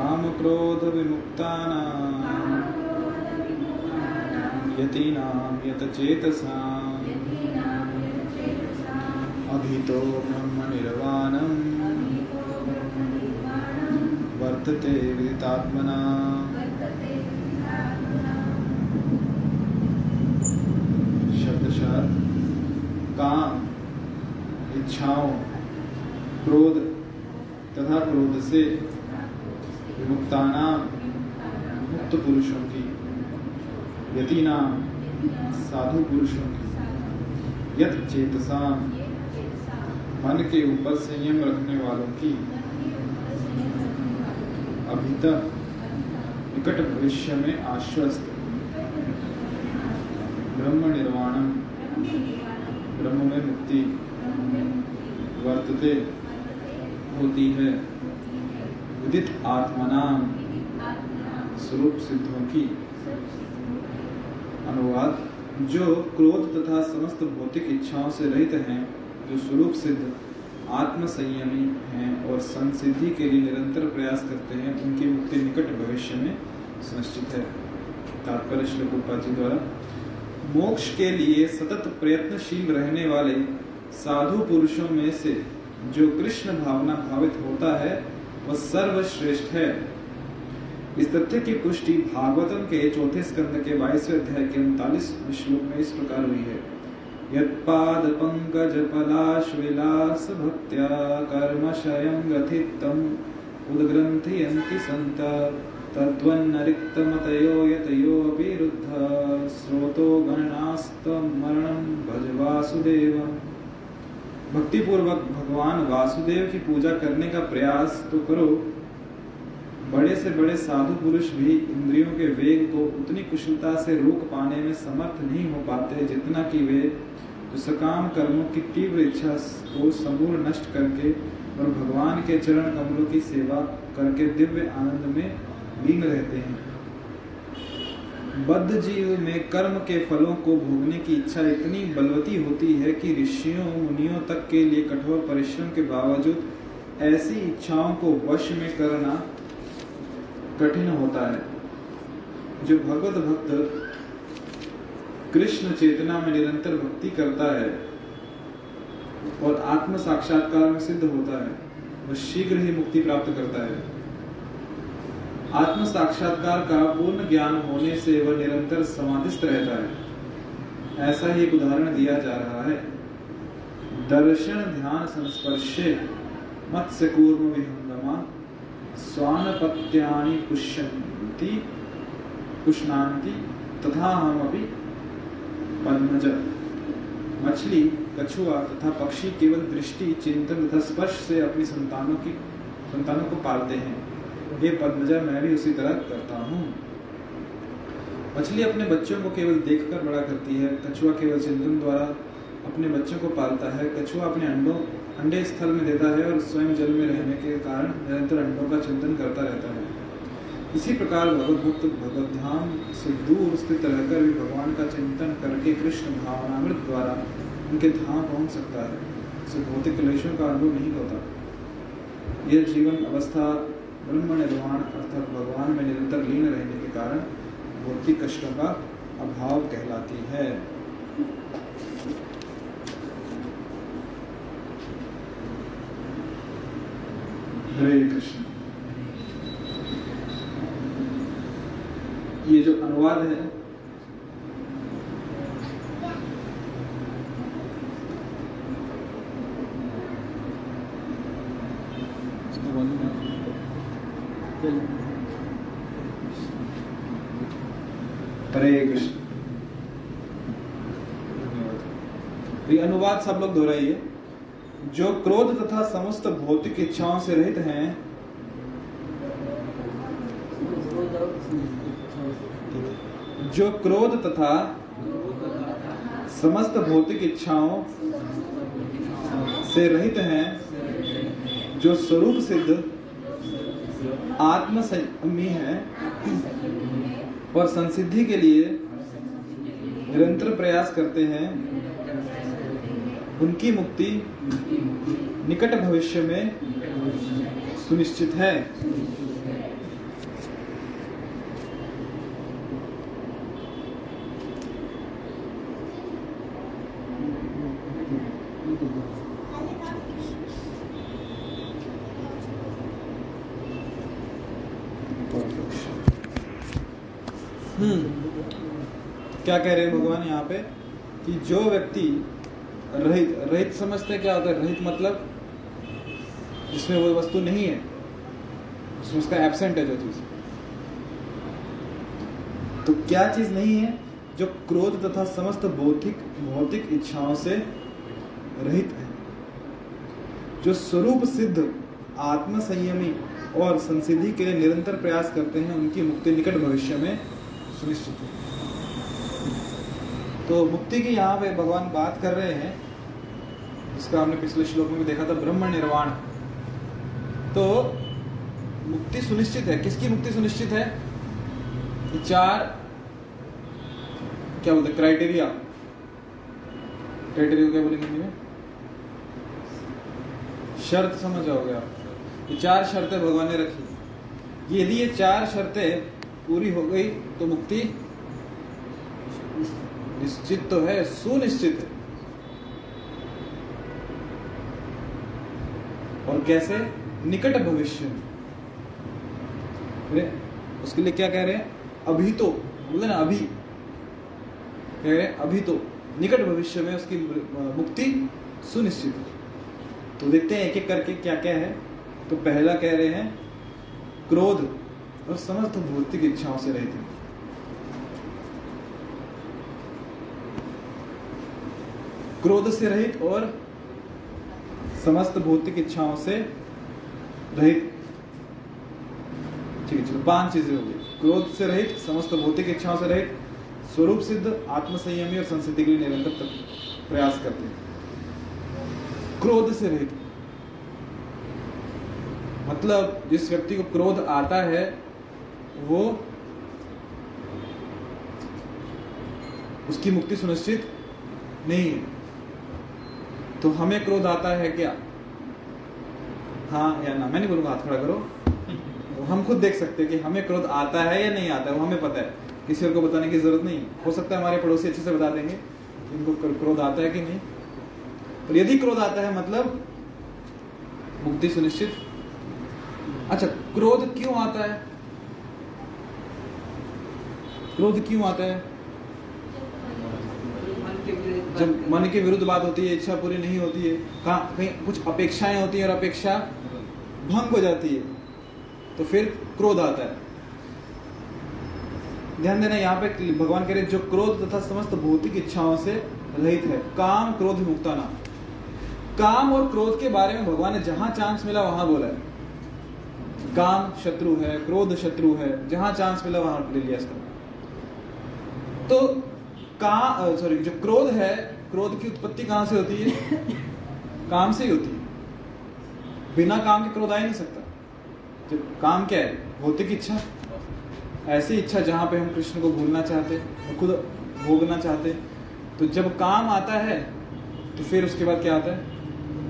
काम क्रोध विमुक्तानां यतीनां यतचेतसाम् अभितो ब्रह्मनिर्वाणं वर्तते विदितात्मना। शब्दशार काम, इच्छाओं, क्रोध, तथा क्रोध से विमुक्ताना मुक्त पुरुषों की यतीना साधु पुरुषों की यत चेतसा, मन के ऊपर संयम रखने वालों की अभी तक निकट भविष्य में आश्वस्त। ब्रह्म निर्वाणम ब्रह्म में मुक्ति वर्तते होती है। विदित आत्मनाम स्वरूप सिद्धों की। अनुवाद, जो क्रोध तथा समस्त भौतिक इच्छाओं से रहित हैं, जो स्वरूप सिद्ध आत्म संयमी हैं और संसिद्धि के लिए निरंतर प्रयास करते हैं, उनकी मुक्ति निकट भविष्य में सुनिश्चित है। तात्पर्य श्री जी द्वारा, मोक्ष के लिए सतत प्रयत्नशील रहने वाले साधु पुरुषों में से जो कृष्ण भावना भावित होता है वह सर्वश्रेष्ठ है। इस तथ्य की पुष्टि भागवतम के चौथे स्कंद के बाईसवें अध्याय के उनतालीस श्लोक में इस प्रकार हुई है। यत्पाद पंकज पलाश विलास भक्त्या कर्मशयं ग्रथितम् उद्ग्रन्थयन्ति सन्त तद्वन्नरिक्तमतयो यतयोऽपि रुद्ध स्रोतो गणनास्तमरणं भज वासुदेवम्। भक्ति पूर्वक भगवान वासुदेव की पूजा करने का प्रयास तो करो। बड़े से बड़े साधु पुरुष भी इंद्रियों के वेग को उतनी कुशलता से रोक पाने में समर्थ नहीं हो पाते जितना कि वे जो सकाम कर्मों की तीव्र इच्छा को समूल नष्ट करके और भगवान के चरण कमलों की सेवा करके दिव्य आनंद में लीन रहते हैं। बद्ध जीव में कर्म के फलों को भोगने की इच्छा इतनी बलवती होती है कि ऋषियों, मुनियों तक के लिए कठोर परिश्रम के बावजूद ऐसी इच्छाओं को वश में करना कठिन होता है। जो भगवत भक्त कृष्ण चेतना में निरंतर भक्ति करता है और आत्म साक्षात्कार में सिद्ध होता है, वह शीघ्र ही मुक्ति प्राप्त करता है। आत्म साक्षात्कार का पूर्ण ज्ञान होने से वह निरंतर समाधिस्थ रहता है। ऐसा ही एक उदाहरण दिया जा रहा है। दर्शन ध्यान संस्पर्शे मत्स्य कूर्म विहंगमा स्वानपत्यानि पुष्यन्ति तथा हम अभी पद्मज मछली, कछुआ तथा पक्षी केवल दृष्टि, चिंतन तथा स्पर्श से अपनी संतानों की, संतानों को पालते हैं। ये पद्मजा, मैं भी उसी तरह करता हूँ। मछली अपने बच्चों को केवल देखकर बड़ा करती है। कछुआ केवल चिंतन द्वारा अपने बच्चों को पालता है। कछुआ अपने अंडों, अंडे स्थल में देता है और स्वयं जल में रहने के कारण निरंतर अंडों का चिंतन करता रहता है। इसी प्रकार भगवत भक्त भगवत धाम से दूर स्थित रहकर भी भगवान का चिंतन करके कृष्ण भावनामृत द्वारा उनके धाम पहुँच सकता है। उसे भौतिक क्लेशों का अनुभव नहीं होता। यह जीवन अवस्था ब्रह्म निर्वाण अर्थात भगवान में निरंतर लीन रहने के कारण भौतिक कष्टों का अभाव कहलाती है। हरे कृष्ण। ये जो अनुवाद है हरे कृष्ण। तो ये अनुवाद सब लोग दोहराइए। जो क्रोध तथा समस्त भौतिक इच्छाओं से रहित हैं, जो क्रोध तथा समस्त भौतिक इच्छाओं से रहित हैं, जो स्वरूप सिद्ध आत्म संयमी है और संसिद्धि के लिए निरंतर प्रयास करते हैं उनकी मुक्ति निकट भविष्य में सुनिश्चित है हम्म क्या कह रहे हैं भगवान यहाँ पे? कि जो व्यक्ति रहित रहित समझते क्या होता है? रहित मतलब जिसमें वो वस्तु नहीं है, जिसमें उसका एबसेंट है जो चीज़। तो क्या चीज़ नहीं है? जो क्रोध तथा समस्त भौतिक भौतिक इच्छाओं से रहित है। जो स्वरूप सिद्ध आत्म संयमी और संसिद्धि के लिए निरंतर प्रयास करते हैं, उनकी मुक्ति निकट भविष्य में सुनिश्चित है तो मुक्ति की यहाँ पे भगवान बात कर रहे हैं इसका हमने पिछले श्लोक में भी देखा था, ब्रह्म निर्वाण। तो मुक्ति सुनिश्चित है। किसकी मुक्ति सुनिश्चित है? चार, क्या बोलते क्राइटेरिया क्राइटेरिया क्या बोलेंगे में शर्त समझ आओगे आप। ये चार शर्तें भगवान ने रखी यदि ये चार शर्तें पूरी हो गई तो मुक्ति निश्चित तो है, सुनिश्चित है। और कैसे? निकट भविष्य। में उसके लिए क्या कह रहे हैं? अभी तो बोले ना, अभी। कह रहे हैं, अभी तो। निकट भविष्य में उसकी मुक्ति सुनिश्चित है। तो देखते हैं एक एक करके क्या क्या है। तो पहला कह रहे हैं, क्रोध और समस्त भौतिक इच्छाओं से रहती हैं। क्रोध से रहित और समस्त भौतिक इच्छाओं से रहित। ठीक है पाँच चीज़ें हो गई। क्रोध से रहित, समस्त भौतिक इच्छाओं से रहित, स्वरूप सिद्ध, आत्मसंयमी और संस्कृति के लिए निरंतर प्रयास करते हैं। क्रोध से रहित। मतलब जिस व्यक्ति को क्रोध आता है, वो उसकी मुक्ति सुनिश्चित नहीं है। तो हमें क्रोध आता है क्या? हाँ या ना? मैं नहीं बोलूँगा, हाथ खड़ा करो। हम खुद देख सकते हैं कि हमें क्रोध आता है या नहीं आता है, वो हमें पता है। किसी और को बताने की ज़रूरत नहीं। हो सकता है हमारे पड़ोसी अच्छे से बता देंगे इनको क्रोध आता है कि नहीं। और यदि क्रोध आता है मतलब मुक्ति सुनिश्चित। अच्छा क्रोध क्यों आता है? क्रोध क्यों आता है? जब मन के विरुद्ध बात होती है, इच्छा पूरी नहीं होती है, कहा, कहीं कुछ अपेक्षाएँ होती है और अपेक्षा भंग हो जाती है तो फिर क्रोध आता है। ध्यान देना, यहाँ पे भगवान कह रहे जो क्रोध तथा समस्त भौतिक इच्छाओं से रहित है, काम क्रोध मुक्ता ना काम और क्रोध के बारे में भगवान ने जहाँ चांस मिला, वहाँ बोला है। काम शत्रु है, क्रोध शत्रु है, जहाँ चांस मिला, वहाँ ले लिया इसका तो का सॉरी जो क्रोध है, क्रोध की उत्पत्ति कहाँ से होती है? काम से ही होती है। बिना काम के क्रोध आ ही नहीं सकता। तो काम क्या है? भौतिक इच्छा। ऐसी इच्छा जहाँ पे हम कृष्ण को भूलना चाहते और खुद भोगना चाहते तो जब काम आता है तो फिर उसके बाद क्या आता है?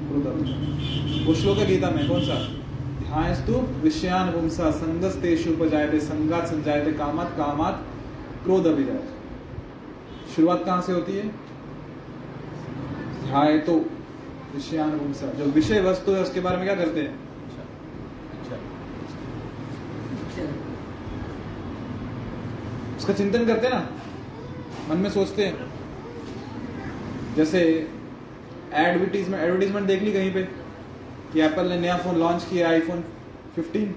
क्रोध आता है। वो श्लोक गीता में, कौन सा? ध्यास्तु विषयान पुंसा, संगस्तेषु उपजायते, संगात संजायते, कामात कामात क्रोध अभिजायते शुरुआत कहाँ से होती है? ध्याय तो विषयानुसा जो विषय वस्तु है उसके बारे में क्या करते हैं? उसका चिंतन करते हैं ना? मन में सोचते हैं। जैसे एडवर्टीजमेंट एडवर्टीजमेंट देख ली कहीं पे कि एप्पल ने नया फ़ोन लॉन्च किया आईफोन 15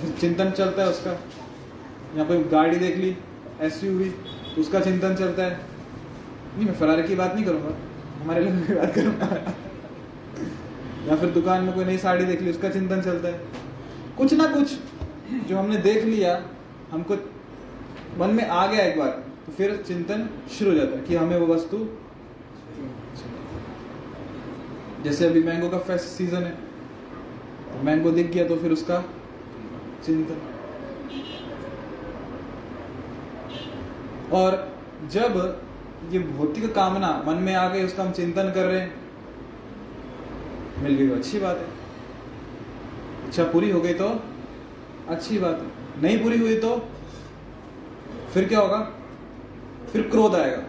फिर चिंतन चलता है उसका। यहाँ पे गाड़ी देख ली एसयूवी उसका चिंतन चलता है। नहीं, मैं फरारी की बात नहीं करूँगा। हमारे लोगों की बात करूँगा। या फिर दुकान में कोई नई साड़ी देख ली, उसका चिंतन चलता है। कुछ ना कुछ जो हमने देख लिया, हमको मन में आ गया एक बार तो फिर चिंतन शुरू हो जाता है कि हमें वो वस्तु जैसे अभी मैंगो का फेस्ट सीज़न है। तो मैंगो दिख गया तो फिर उसका चिंतन। और जब ये भौतिक कामना मन में आ गई, उसका हम चिंतन कर रहे हैं, मिल गई तो अच्छी बात है। इच्छा पूरी हो गई तो अच्छी बात है। नहीं पूरी हुई तो फिर क्या होगा? फिर क्रोध आएगा।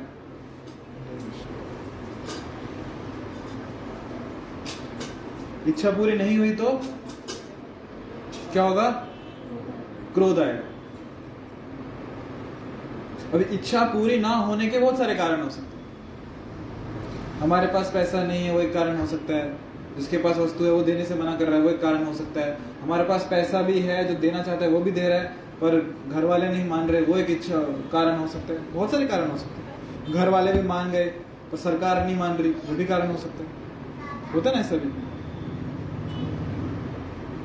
इच्छा पूरी नहीं हुई तो क्या होगा? क्रोध आएगा। अभी इच्छा पूरी ना होने के बहुत सारे कारण हो सकते हैं। हमारे पास पैसा नहीं है, वो एक कारण हो सकता है। जिसके पास वस्तु है, वो देने से मना कर रहा है, वो एक कारण हो सकता है। हमारे पास पैसा भी है, जो देना चाहता है, वो भी दे रहा है, पर घर वाले नहीं मान रहे, वो एक इच्छा कारण हो सकता है। बहुत सारे कारण हो सकते हैं। घर वाले भी मान गए, पर सरकार नहीं मान रही वो भी कारण हो सकता है। होता ना ऐसा भी?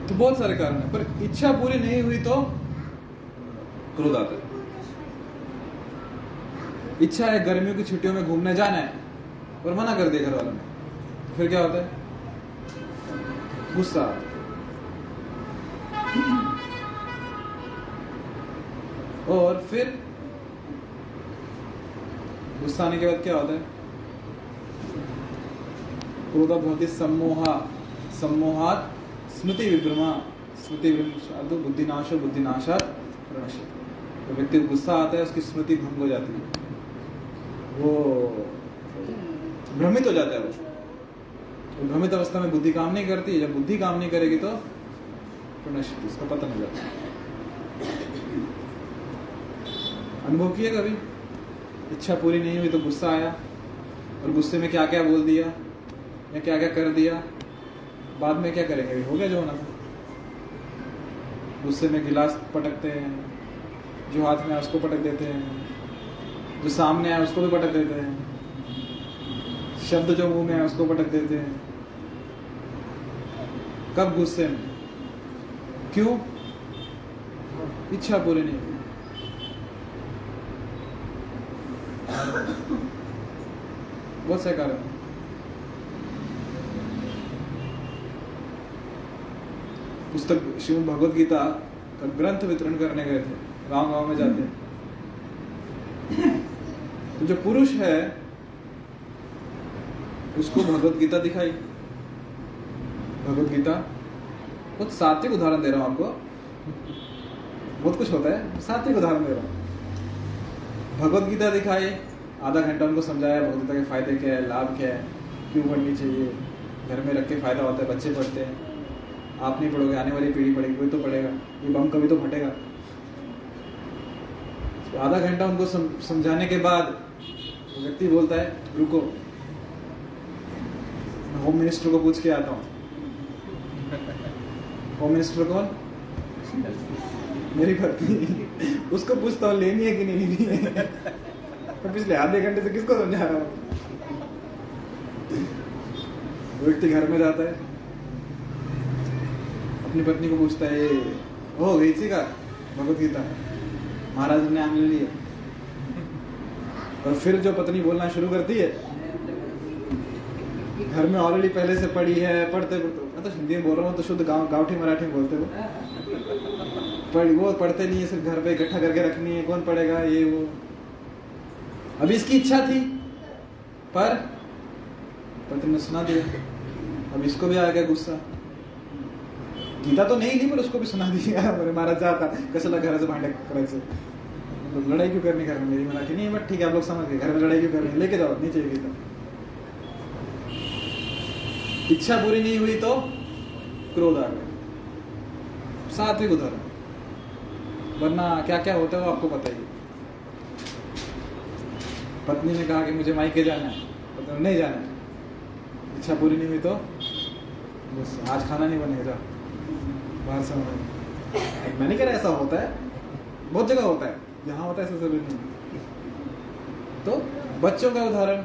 तो बहुत सारे कारण है, पर इच्छा पूरी नहीं हुई तो क्रोध आता है इच्छा है गर्मियों की छुट्टियों में घूमने जाना है और मना कर दिया घर वालों ने। तो फिर क्या होता है? गुस्सा और फिर गुस्सा आने के बाद क्या होता है? क्रोध भवती सम्मोहा, सम्मोहात स्मृति विभ्रमा, स्मृति बुद्धिनाश बुद्धिनाशा तो व्यक्ति को गुस्सा आता है, उसकी स्मृति भंग हो जाती है। वो भ्रमित हो जाता है वो। भ्रमित अवस्था में बुद्धि काम नहीं करती, जब बुद्धि काम नहीं करेगी तो नश्चित उसका पता नहीं जाता अनुभव किया कभी? इच्छा पूरी नहीं हुई तो गुस्सा आया और गुस्से में क्या क्या बोल दिया या क्या क्या कर दिया? बाद में क्या करेंगे? हो गया जो होना। था गुस्से में गिलास पटकते हैं, जो हाथ में उसको पटक देते हैं। जो सामने है उसको भी पटक देते हैं। शब्द जो मुँह में है उसको पटक देते हैं। कब गुस्से में? क्यों? इच्छा पूरी नहीं बहुत से कारण पुस्तक श्रीमद भगवत गीता का ग्रंथ वितरण करने गए थे। गाँव गाँव में जाते तो जो पुरुष है, उसको भगवत गीता दिखाई। भगवत गीता। बहुत सात्विक उदाहरण दे रहा हूँ आपको। बहुत कुछ होता है, सात्विक उदाहरण दे रहा हूँ। भगवत गीता दिखाई, आधा घंटा उनको समझाया, भगवत गीता के फ़ायदे क्या है, लाभ क्या है, क्यों पढ़नी चाहिए, घर में रख के फ़ायदा होता है, बच्चे पढ़ते हैं। आप नहीं पढ़ोगे, आने वाली पीढ़ी पढ़ेगी, कोई तो पढ़ेगा, ये बम कभी तो फटेगा। आधा घंटा उनको समझाने के बाद व्यक्ति बोलता है, रुको। मैं होम मिनिस्टर को पूछ के आता हूँ। होम मिनिस्टर कौन? मेरी पत्नी उसको पूछता हूँ, लेनी है कि नहीं लेनी है? तो पिछले आधे घंटे से किसको समझा रहा हूँ? व्यक्ति घर में जाता है। अपनी पत्नी को पूछता है हो गई थी का? भगवत गीता। महाराज ने ले लिया और फिर जो पत्नी बोलना शुरू करती है, घर में ऑलरेडी पहले से पढ़ी है, पढ़ते मैं तो हिंदी में बोल रहा हूँ तो शुद्ध गाँव गाँवठी मराठी में बोलते हो पढ़ी, वो पढ़ते नहीं है, सिर्फ़ घर पे इकट्ठा करके रखनी है, कौन पढ़ेगा, ये, वो। अभी इसकी इच्छा थी, पर पत्नी ने सुना दिया। अब इसको भी आ गया गुस्सा। गीता तो नहीं ली पर उसको भी सुना दिया। मेरे जाता। कशाला घराचं भांडे करायचं लड़ाई क्यों करनी घर में? मेरी मराठी नहीं बट ठीक है, आप लोग समझ गए, घर में लड़ाई क्यों करनी लेके जाओ नहीं चाहिए गीता इच्छा पूरी नहीं हुई तो क्रोध आ गया सात्विक उदाहरण। वरना क्या क्या होता है वो आपको पता ही पत्नी ने कहा कि मुझे मायके जाना है पत्नी नहीं जाना है। इच्छा पूरी नहीं हुई तो बस आज खाना नहीं बनेगा बाहर से मैंने कह ऐसा होता है, बहुत जगह होता है। यहाँ होता है ज़रूरी नहीं तो बच्चों का उदाहरण,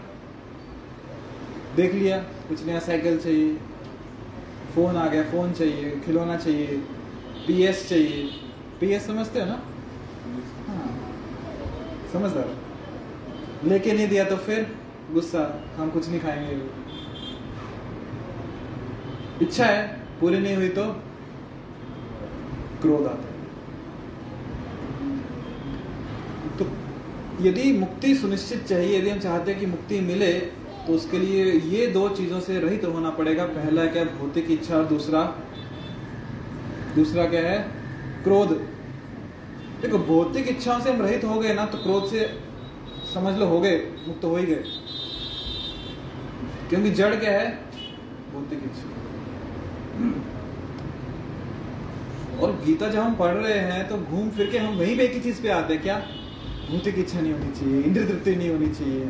देख लिया, कुछ नया साइकिल चाहिए, फ़ोन आ गया, फ़ोन चाहिए, खिलौना चाहिए पीएस चाहिए। पीएस समझते हो ना? हाँ समझदार। लेके नहीं दिया तो फिर गुस्सा, हम कुछ नहीं खाएँगे। इच्छा है, पूरी नहीं हुई तो क्रोध आता है तो यदि मुक्ति सुनिश्चित चाहिए, यदि हम चाहते हैं कि मुक्ति मिले तो उसके लिए ये दो चीज़ों से रहित तो होना पड़ेगा। पहला क्या भौतिक इच्छा और दूसरा दूसरा क्या है? क्रोध। देखो, भौतिक इच्छाओं से हम रहित हो गए ना तो क्रोध से समझ लो हो गए, मुक्त हो ही गए। क्योंकि जड़ क्या है? भौतिक इच्छा। और गीता जब हम पढ़ रहे हैं तो घूम फिर के हम वहीं पे एक ही चीज़ पे आते हैं, क्या? भूतिक इच्छा नहीं होनी चाहिए इंद्र तृप्ति नहीं होनी चाहिए।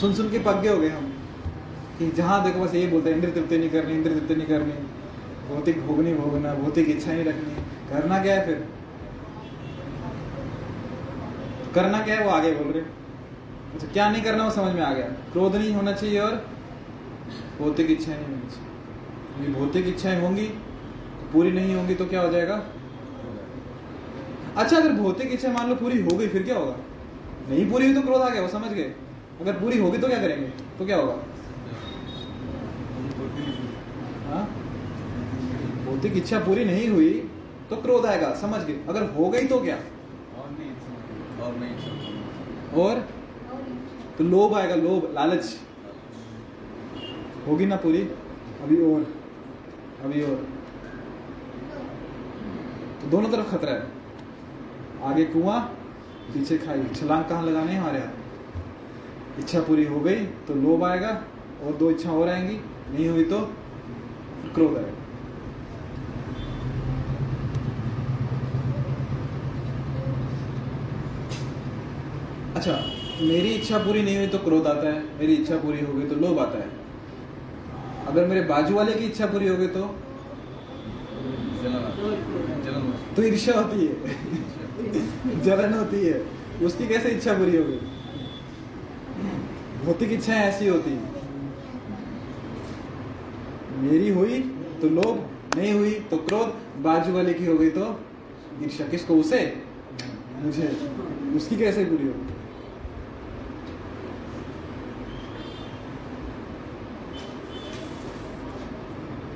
सुन सुन के पग हो गए हम कि जहाँ देखो बस यही बोलते हैं इंद्र तृप्ति नहीं करनी इंद्र तृप्ति नहीं करनी। भौतिक भोगनी भोगना, भौतिक इच्छा नहीं रखनी। करना क्या है फिर? करना क्या है वो आगे बोल रहे अच्छा क्या नहीं करना वो समझ में आ गया। क्रोध नहीं होना चाहिए और भौतिक इच्छाएँ नहीं होनी चाहिए। भौतिक इच्छाएँ होंगी तो पूरी नहीं होंगी तो क्या हो जाएगा? अच्छा अगर भौतिक इच्छा मान लो पूरी हो गई फिर क्या होगा? नहीं पूरी हुई तो क्रोध आ गया वो समझ गए। अगर पूरी होगी तो क्या करेंगे? तो क्या होगा? हाँ? भौतिक इच्छा पूरी नहीं हुई तो क्रोध आएगा समझ गए। अगर हो गई तो क्या? और नहीं और? तो लोभ आएगा लोभ लालच। होगी ना पूरी? अभी और अभी और। तो दोनों तरफ़ खतरा है। आगे कुआँ, पीछे खाई। छलांग कहाँ लगाने हमारे हाथ? इच्छा पूरी हो गई तो लोभ आएगा और दो इच्छा और आएँगी। नहीं हुई तो क्रोध आएगा। अच्छा मेरी इच्छा पूरी नहीं हुई तो क्रोध आता है। मेरी इच्छा पूरी हो गई तो लोभ आता है। अगर मेरे बाजू वाले की इच्छा पूरी हो गई तो? जलन तो ईर्ष्या होती है। जलन होती है। उसकी कैसे इच्छा पूरी हो गई भौतिक इच्छाएँ ऐसी होती है। मेरी हुई तो लोभ, नहीं हुई तो क्रोध, बाजू वाले की हो गई तो ईर्ष्या। किसको? उसे? मुझे। उसकी कैसे पूरी होगी?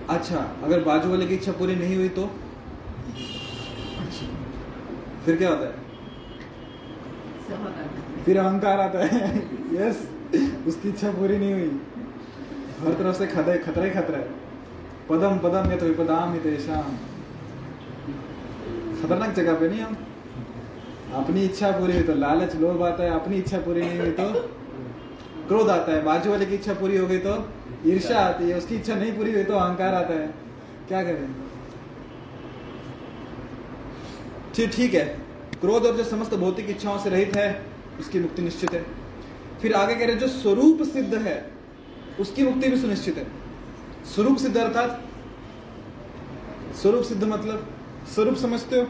अच्छा अगर बाजू वाले की इच्छा पूरी नहीं हुई तो? फिर क्या होता है? फिर अहंकार आता है। यस उसकी इच्छा पूरी नहीं हुई। हर तरफ़ से खतरा ही खतरा है। पदम पदम ये तो विपदाम ही खतरनाक जगह पे नहीं हम। अपनी इच्छा पूरी हुई तो लालच, लोभ आता है। अपनी इच्छा पूरी नहीं हुई तो क्रोध आता है। बाजू वाले की इच्छा पूरी हो गई तो ईर्षा आती है। उसकी इच्छा नहीं पूरी हुई तो अहंकार आता है। क्या करें? ठीक ठीक है। क्रोध और जो समस्त भौतिक इच्छाओं से रहित है, उसकी मुक्ति निश्चित है। फिर आगे कह रहे जो स्वरूप सिद्ध है, उसकी मुक्ति भी सुनिश्चित है। स्वरूप सिद्ध अर्थात, स्वरूप सिद्ध मतलब स्वरूप समझते हो?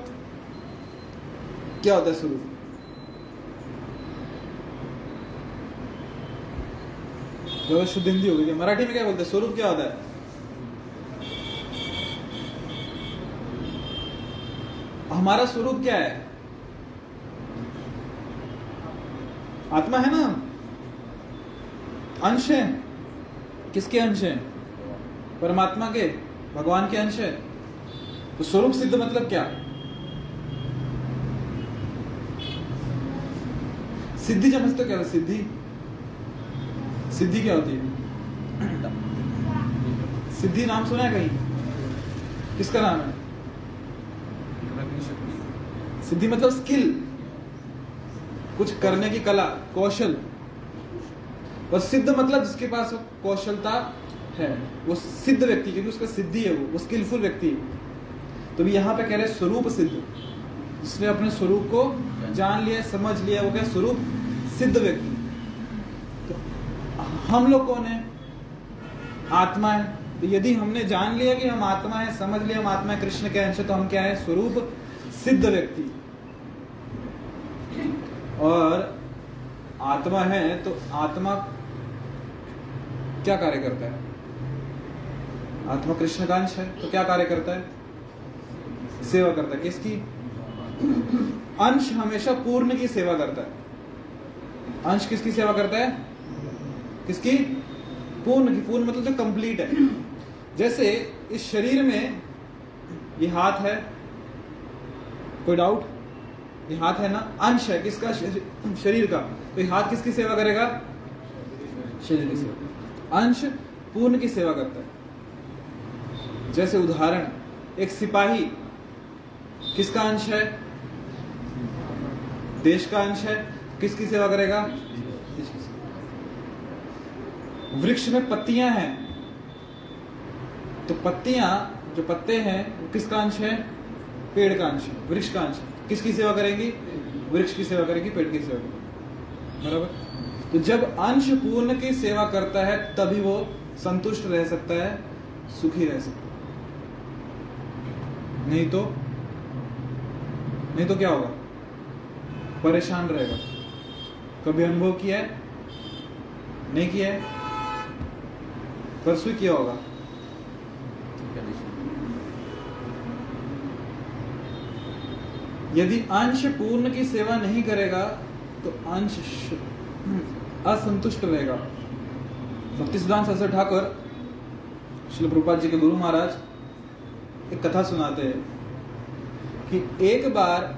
क्या होता है स्वरूप? शुद्ध हिंदी होगी मराठी में क्या बोलते हैं? स्वरूप क्या होता है? हमारा स्वरूप क्या है? आत्मा है ना? अंश है। किसके अंश है? परमात्मा के। भगवान के अंश है। तो स्वरूप सिद्ध मतलब क्या? सिद्धि समझते क्या सिद्धि। सिद्धि क्या होती है? सिद्धि नाम सुना है कहीं? किसका नाम है? सिद्धि मतलब स्किल कुछ करने की कला, कौशल। और सिद्ध मतलब जिसके पास कौशलता है, वो सिद्ध व्यक्ति, क्योंकि उसका सिद्धि है वो वो स्किलफुल व्यक्ति तो भी यहाँ पे कह रहे स्वरूप सिद्ध। जिसने अपने स्वरूप को जान लिया, समझ लिया, वो क्या स्वरूप सिद्ध व्यक्ति। तो हम लोग कौन है? आत्मा है। तो यदि हमने जान लिया कि हम आत्मा है, समझ लिया हम आत्मा है, कृष्ण के अंश तो हम क्या है? स्वरूप सिद्ध व्यक्ति। और आत्मा है तो आत्मा क्या कार्य करता है? आत्मा कृष्ण का है तो क्या कार्य करता है? सेवा करता है। किसकी? अंश हमेशा पूर्ण की सेवा करता है। अंश किसकी सेवा करता है? किसकी? पूर्ण की, पूर्ण मतलब जो कंप्लीट है। जैसे इस शरीर में ये हाथ है, कोई डाउट ये हाथ है ना? अंश है किसका? शरीर का। तो ये हाथ किसकी सेवा करेगा? शरीर की सेवा। अंश पूर्ण की सेवा करता है। जैसे उदाहरण, एक सिपाही, किसका अंश है? देश का अंश है। किसकी सेवा करेगा? वृक्ष में पत्तियाँ हैं। तो पत्तियाँ, जो पत्ते हैं, वो किसका अंश है? पेड़ का अंश है, वृक्ष का अंश है। किसकी सेवा करेंगी? वृक्ष की सेवा करेगी, पेड़ की सेवा करेगी। बराबर? तो जब अंश पूर्ण की सेवा करता है, तभी वो संतुष्ट रह सकता है, सुखी रह सकता है। नहीं तो नहीं तो क्या होगा? परेशान रहेगा। कभी अनुभव किया है? नहीं किया है? परसों किया होगा। यदि अंश पूर्ण की सेवा नहीं करेगा तो अंश असंतुष्ट रहेगा। भक्ति सिद्धांत सरस्वती ठाकुर, श्री प्रभुपाद जी के गुरु महाराज, एक कथा सुनाते हैं कि एक बार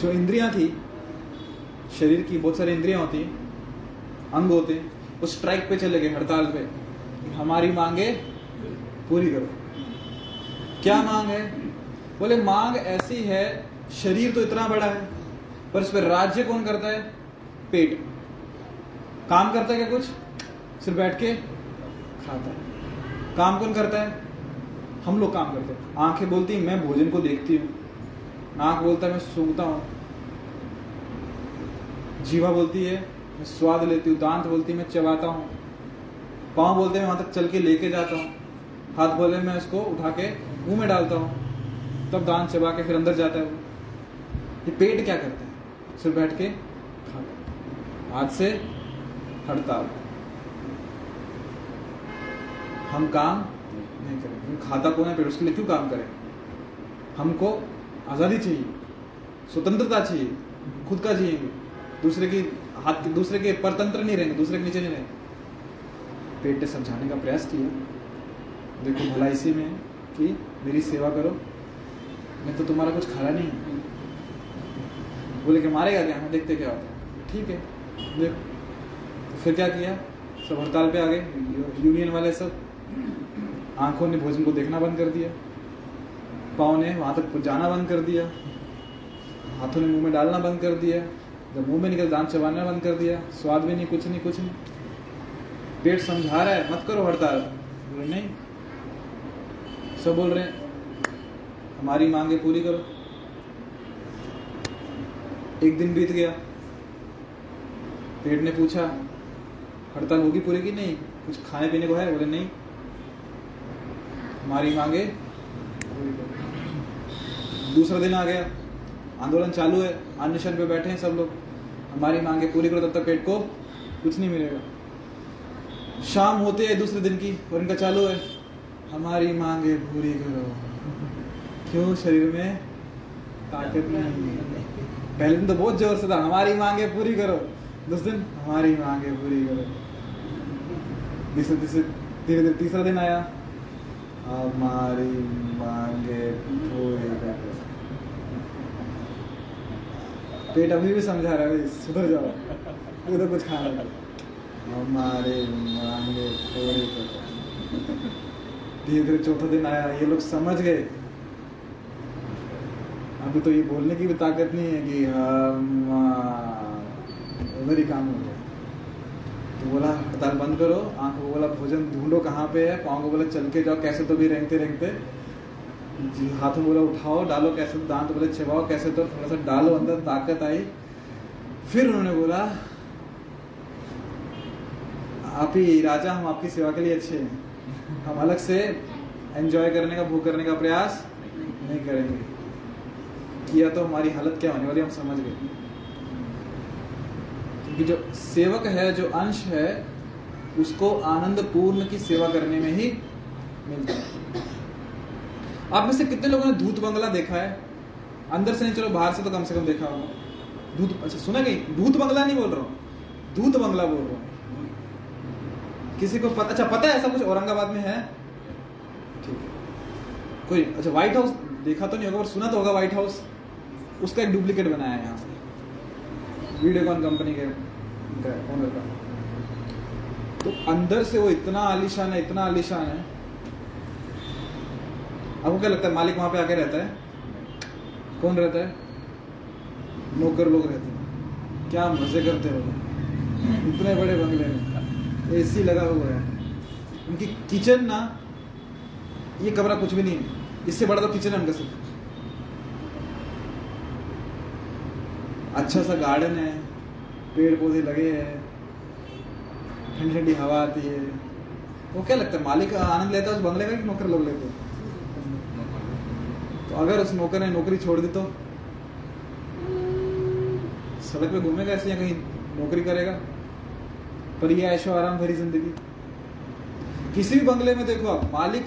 जो इंद्रियाँ थी, शरीर की बहुत सारी इंद्रियाँ होती, अंग होते, वो स्ट्राइक पे चले गए, हड़ताल पे हमारी मांगे पूरी करो। क्या मांग है? बोले, मांग ऐसी है, शरीर तो इतना बड़ा है, पर इस पर राज्य कौन करता है? पेट। काम करता है क्या कुछ? सिर्फ़ बैठ के खाता है। काम कौन करता है? हम लोग काम करते हैं। आँखें बोलती मैं भोजन को देखती हूँ। नाक बोलता है, मैं सूंघता हूँ। जीवा बोलती है, मैं स्वाद लेती हूँ। दांत बोलती है, मैं चबाता हूँ। पाँव बोलते हैं वहाँ तक चल के लेके जाता हूँ। हाथ बोले मैं उसको उठा के मुँह में डालता हूँ। तब दांत चबा के फिर अंदर जाता है वो। ये पेट क्या करता है? सिर्फ़ बैठ के खाता आज से हड़ताल। हम काम नहीं करें। खाता कौन है? पेट उसके लिए क्यों काम करें? हमको आज़ादी चाहिए। स्वतंत्रता चाहिए। खुद का जिएँगे। दूसरे की हाथ दूसरे के परतंत्र नहीं रहेंगे। दूसरे के नीचे नहीं रहेंगे। पेट ने समझाने का प्रयास किया। देखो भला इसी में कि मेरी सेवा करो। मैं तो तुम्हारा कुछ खाया नहीं। बोले कि मारेगा क्या? हम देखते क्या होता है। ठीक है, देख। तो फिर क्या किया? सब हड़ताल पे आ गए। यूनियन वाले सब आँखों ने भोजन को देखना बंद कर दिया। पाँव ने वहाँ तक जाना बंद कर दिया। हाथों ने मुँह में डालना बंद कर दिया। जब मुँह में निकल दांत चबाना बंद कर दिया। स्वाद भी नहीं, कुछ नहीं कुछ नहीं। पेट समझा रहा है, मत करो हड़ताल। बोले, नहीं। सब बोल रहे हैं हमारी मांगे पूरी करो। एक दिन बीत गया। पेट ने पूछा, हड़ताल होगी पूरी की नहीं? कुछ खाने पीने को है? बोले, नहीं। हमारी मांगे दूसरा दिन आ गया। आंदोलन चालू है। अनशन पे बैठे हैं सब लोग। हमारी मांगे पूरी करो, तब तक पेट को कुछ नहीं मिलेगा। शाम होते है दूसरे दिन की और इनका चालू है। हमारी मांगे पूरी करो। क्यों शरीर में ताकत नहीं है? पहले दिन तो बहुत ज़ोर से था, हमारी मांगे पूरी करो। दूसरे दिन, हमारी मांगे पूरी करो। तीसरे तीसरे धीरे धीरे तीसरा दिन आया। हमारी मांगे पूरी करो। पेट अभी भी समझा रहा है सुधर जाओ। ये तो कुछ खाना नहीं। हमारे मांगे पूरी करो। धीरे धीरे चौथा दिन आया, ये लोग समझ गए। अभी तो ये बोलने की भी ताकत नहीं है कि, ही काम हो गया। तो बोला, हड़ताल बंद करो, आँख को बोला, भोजन ढूंढो कहाँ पे है? पाँव को बोला, चल के जाओ, कैसे तो भी रेंगते रेंगते। हाथों बोला, उठाओ, डालो, कैसे तो दांत बोले चबाओ कैसे तो थोड़ा सा डालो, अंदर ताकत आई। फिर उन्होंने बोला, आप ही राजा, हम आपकी सेवा के लिए अच्छे हैं। हम अलग से एंजॉय करने का भूख करने का प्रयास नहीं करेंगे। किया तो हमारी हालत क्या होने वाली हम समझ गए। क्योंकि जो सेवक है, जो अंश है, उसको आनंद पूर्ण की सेवा करने में ही मिलता है। आप में से कितने लोगों ने धूत बंगला देखा है? अंदर से नहीं, चलो बाहर से तो कम से कम देखा होगा। धूत अच्छा सुना नहीं? भूत बंगला नहीं बोल रहा हूँ। धूत बंगला बोल रहा हूँ। किसी को पता अच्छा पता है ऐसा कुछ औरंगाबाद में है? ठीक है। कोई अच्छा व्हाइट हाउस देखा तो नहीं होगा, पर सुना तो होगा व्हाइट हाउस उसका एक डुप्लीकेट बनाया है यहाँ वीडियोकॉन कंपनी के ओनर का। तो अंदर से वो इतना आलिशान है, इतना आलिशान है। आपको क्या लगता है, मालिक वहाँ पे आके रहता है? कौन रहता है? नौकर लोग रहते हैं। क्या मज़े करते हो इतने बड़े बंगले में। एसी लगा हुआ है। उनकी किचन ना, ये कमरा कुछ भी नहीं है। इससे बड़ा तो किचन है उनका सिर्फ़ अच्छा सा गार्डन है पेड़ पौधे लगे हैं ठंडी ठंडी हवा आती है। वो क्या लगता है, मालिक आनंद लेता है उस बंगले का कि नौकर लोग लेते तो अगर उस नौकर ने नौकरी छोड़ दी तो? सड़क पे घूमेगा ऐसे या कहीं नौकरी करेगा? पर ये ऐशो आराम भरी ज़िंदगी। किसी भी बंगले में देखो आप, मालिक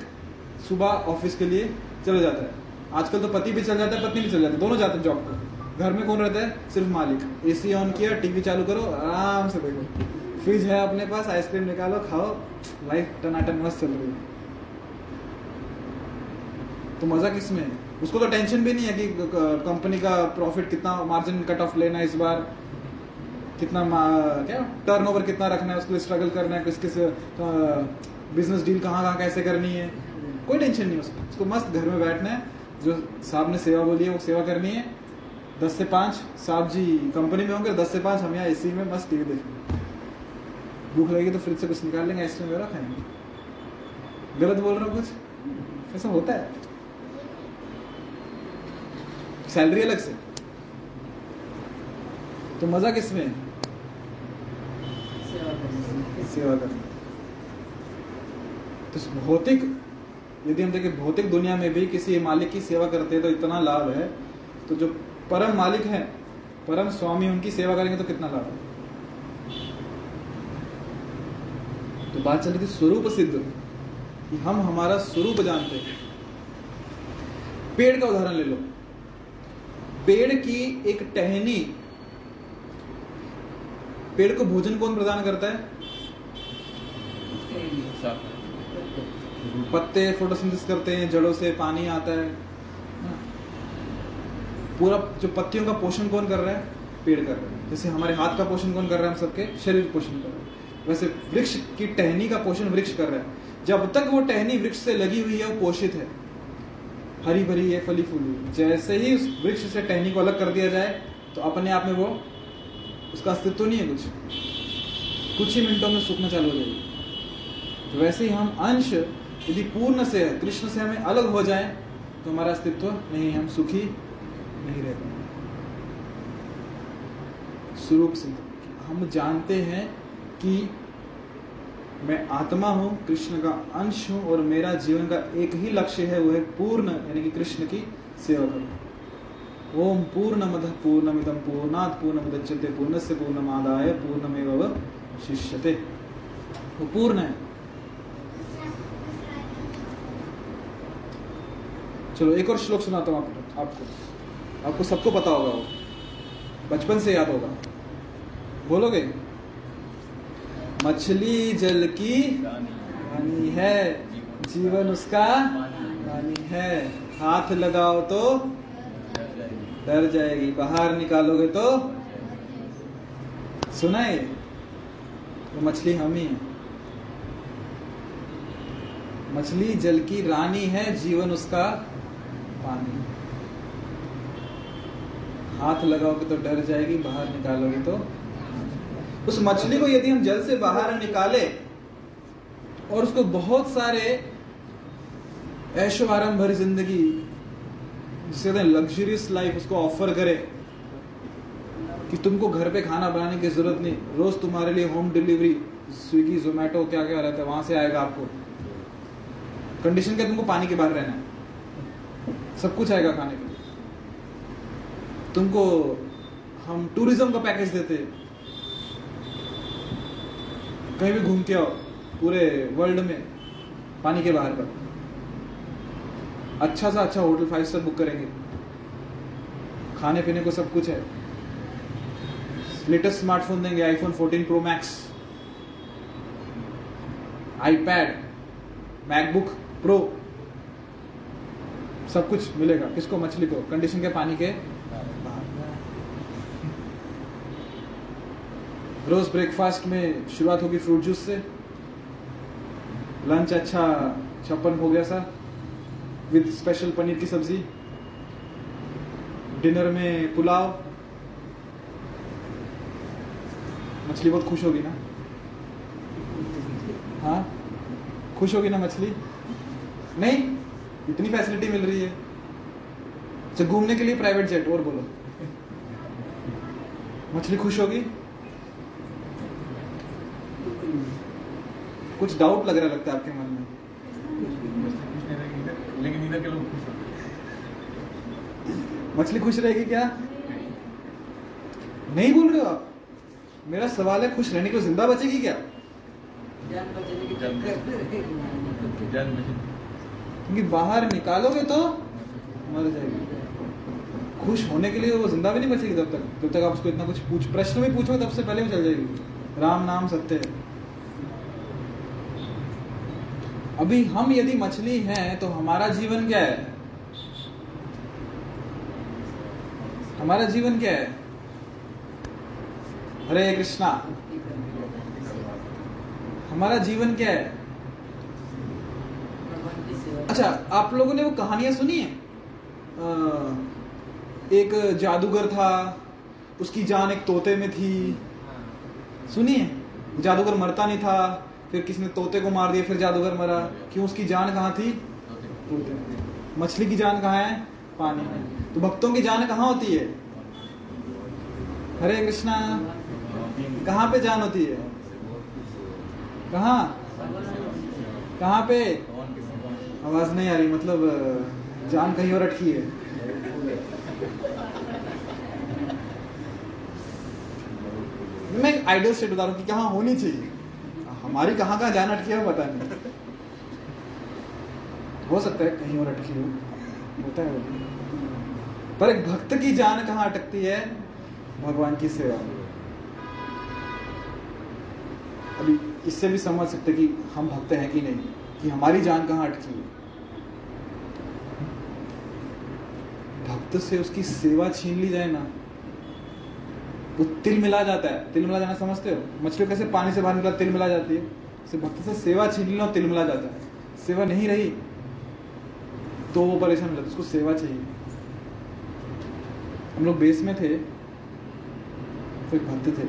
सुबह ऑफ़िस के लिए चले जाता है। आजकल तो पति भी चल जाता है, पत्नी भी चल जाती है, दोनों जाते हैं जॉब को घर में कौन रहता है? सिर्फ़ मालिक। एसी ऑन किया टीवी चालू करो, आराम से देखो फ्रिज है अपने पास आइसक्रीम निकालो, खाओ। लाइफ टनाटन मस्त चल रही है। तो मज़ा किसमें उसको तो टेंशन भी नहीं है कि कंपनी का प्रॉफिट कितना मार्जिन कट ऑफ़ लेना है इस बार। कितना क्या? टर्नओवर कितना रखना है, उसको स्ट्रगल करना है, किस किस बिज़नेस डील कहाँ कहाँ, कैसे करनी है। कोई टेंशन नहीं उसको। उसको मस्त घर में बैठना है। जो साहब ने सेवा बोली है, वो सेवा करनी है। दस से पाँच साहब जी कंपनी में होंगे दस से पाँच हम यहाँ एसी में मस्त टीवी देखेंगे। भूख लगेगी तो फ्रिज से कुछ निकाल लेंगे आइसक्रीम वगैरह खाएँगे। गलत बोल रहा हूँ कुछ? ऐसा होता है। सैलरी अलग से। तो मज़ा किसमें सेवा करना तो भौतिक यदि हम देखें भौतिक दुनिया में भी किसी मालिक की सेवा करते हैं तो इतना लाभ है। तो जो परम मालिक है परम स्वामी उनकी सेवा करेंगे तो कितना लाभ है? तो बात चल रही थी स्वरूप सिद्ध कि हम हमारा स्वरूप जानते हैं। पेड़ का उदाहरण ले लो। पेड़ की एक टहनी पेड़ को भोजन कौन प्रदान करता है? पत्ते फोटोसिंथेसिस करते हैं जड़ों से पानी आता है। पूरा जो पत्तियों का पोषण कौन कर रहा है? पेड़ कर रहा है। जैसे हमारे हाथ का पोषण कौन कर रहा है हम सबके? शरीर पोषण कर रहा है। वैसे वृक्ष की टहनी का पोषण वृक्ष कर रहा है। जब तक वो टहनी वृक्ष से लगी हुई है, वो पोषित है। हरी भरी है, फली फूली जैसे ही उस वृक्ष से टहनी को अलग कर दिया जाए तो अपने आप में वो, उसका अस्तित्व नहीं है कुछ। कुछ ही मिनटों में सूखना चालू हो जाएगी। तो वैसे ही हम अंश, यदि पूर्ण से कृष्ण से हमें अलग हो जाए तो हमारा अस्तित्व नहीं हम सुखी नहीं रह पाएँगे स्वरूप से। हम जानते हैं कि मैं आत्मा हूँ, कृष्ण का अंश हूँ और मेरा जीवन का एक ही लक्ष्य है, वो है पूर्ण, यानी कि कृष्ण की सेवा करना। ओम पूर्ण मद पूर्णमिदम पूर्णात पूर्ण मदच्यते पूर्ण से पूर्णमादाय पूर्णमेव शिष्यते। वो पूर्ण है। चलो, एक और श्लोक सुनाता हूँ आपको। आपको। आपको सबको पता होगा वो। बचपन से याद होगा। बोलोगे? मछली जल की रानी है। जीवन उसका रानी है। हाथ लगाओ तो डर जाएगी। बाहर निकालोगे तो सुनाए वो मछली हम ही है। मछली जल की रानी है। जीवन उसका पानी। हाथ लगाओगे तो डर जाएगी, बाहर निकालोगे तो। उस मछली को यदि हम जल से बाहर निकाले और उसको बहुत सारे ऐशो आराम भरी ज़िंदगी जिसे लग्जरियस लाइफ उसको ऑफ़र करे कि तुमको घर पे खाना बनाने की ज़रूरत नहीं। रोज तुम्हारे लिए होम डिलीवरी स्विगी जोमेटो क्या क्या रहता है, वहाँ से आएगा आपको। कंडीशन क्या तुमको पानी के बाहर रहना है। सब कुछ आएगा खाने के तुमको हम टूरिज़्म का पैकेज देते कहीं भी घूम के आओ, पूरे वर्ल्ड में, पानी के बाहर पर। अच्छा सा अच्छा होटल फाइव स्टार बुक करेंगे। खाने पीने को सब कुछ है। लेटेस्ट स्मार्टफ़ोन देंगे iPhone 14 pro max iPad MacBook pro सब कुछ मिलेगा। किसको? मछली को। कंडीशन के पानी के रोज ब्रेकफास्ट में शुरुआत होगी फ्रूट जूस से। लंच अच्छा छप्पन हो गया सा विद स्पेशल पनीर की सब्ज़ी। डिनर में पुलाव। मछली बहुत खुश होगी ना? हाँ? खुश होगी ना मछली? नहीं, इतनी फैसिलिटी मिल रही है। अच्छा घूमने के लिए प्राइवेट जेट और बोलो। मछली खुश होगी? कुछ डाउट लग रहा लगता है आपके मन में? लेकिन इधर के लोग खुश मछली खुश रहेगी क्या? नहीं बोल रहे हो आप? मेरा सवाल है खुश रहने के लिए ज़िंदा बचेगी क्या? जान क्योंकि बाहर निकालोगे तो मर जाएगी। खुश होने के लिए वो ज़िंदा भी नहीं बचेगी तब तक। जब तक आप उसको इतना कुछ पूछ प्रश्न भी पूछो तब से पहले भी चल जाएगी। राम नाम सत्य है। अभी हम यदि मछली हैं तो हमारा जीवन क्या है? हमारा जीवन क्या है? हरे कृष्णा। हमारा जीवन क्या है? अच्छा आप लोगों ने वो कहानियाँ सुनी है? एक जादूगर था उसकी जान एक तोते में थी। सुनिए जादूगर मरता नहीं था फिर किसी ने तोते को मार दिया, फिर जादूगर मरा। क्यों, उसकी जान कहाँ थी? मछली की जान कहाँ है? पानी में। तो भक्तों की जान कहाँ होती है? हरे कृष्णा, कहाँ पे जान होती है? कहाँ? कहाँ पे? आवाज़ नहीं आ रही मतलब जान कहीं और अटकी है। मैं आइडियल स्टेट बता रहा हूँ कि कहाँ होनी चाहिए। हमारी कहाँ कहाँ जान अटकी है पता नहीं। हो सकता है कहीं और अटकी होता है पर एक भक्त की जान कहाँ अटकती है? भगवान की सेवा में। अभी इससे भी समझ सकते कि हम भक्त हैं कि नहीं, कि हमारी जान कहाँ अटकी है। भक्त से उसकी सेवा छीन ली जाए ना वो तिल मिला जाता है। तिल मिला जाना समझते हो? मछलियों कैसे पानी से बाहर निकला तिल मिला जाती है। से भक्त से सेवा छीन ली तिल मिला जाता है। सेवा नहीं रही तो वो परेशान हो जाता उसको सेवा चाहिए। हम लोग बेस में थे तो एक भक्त थे।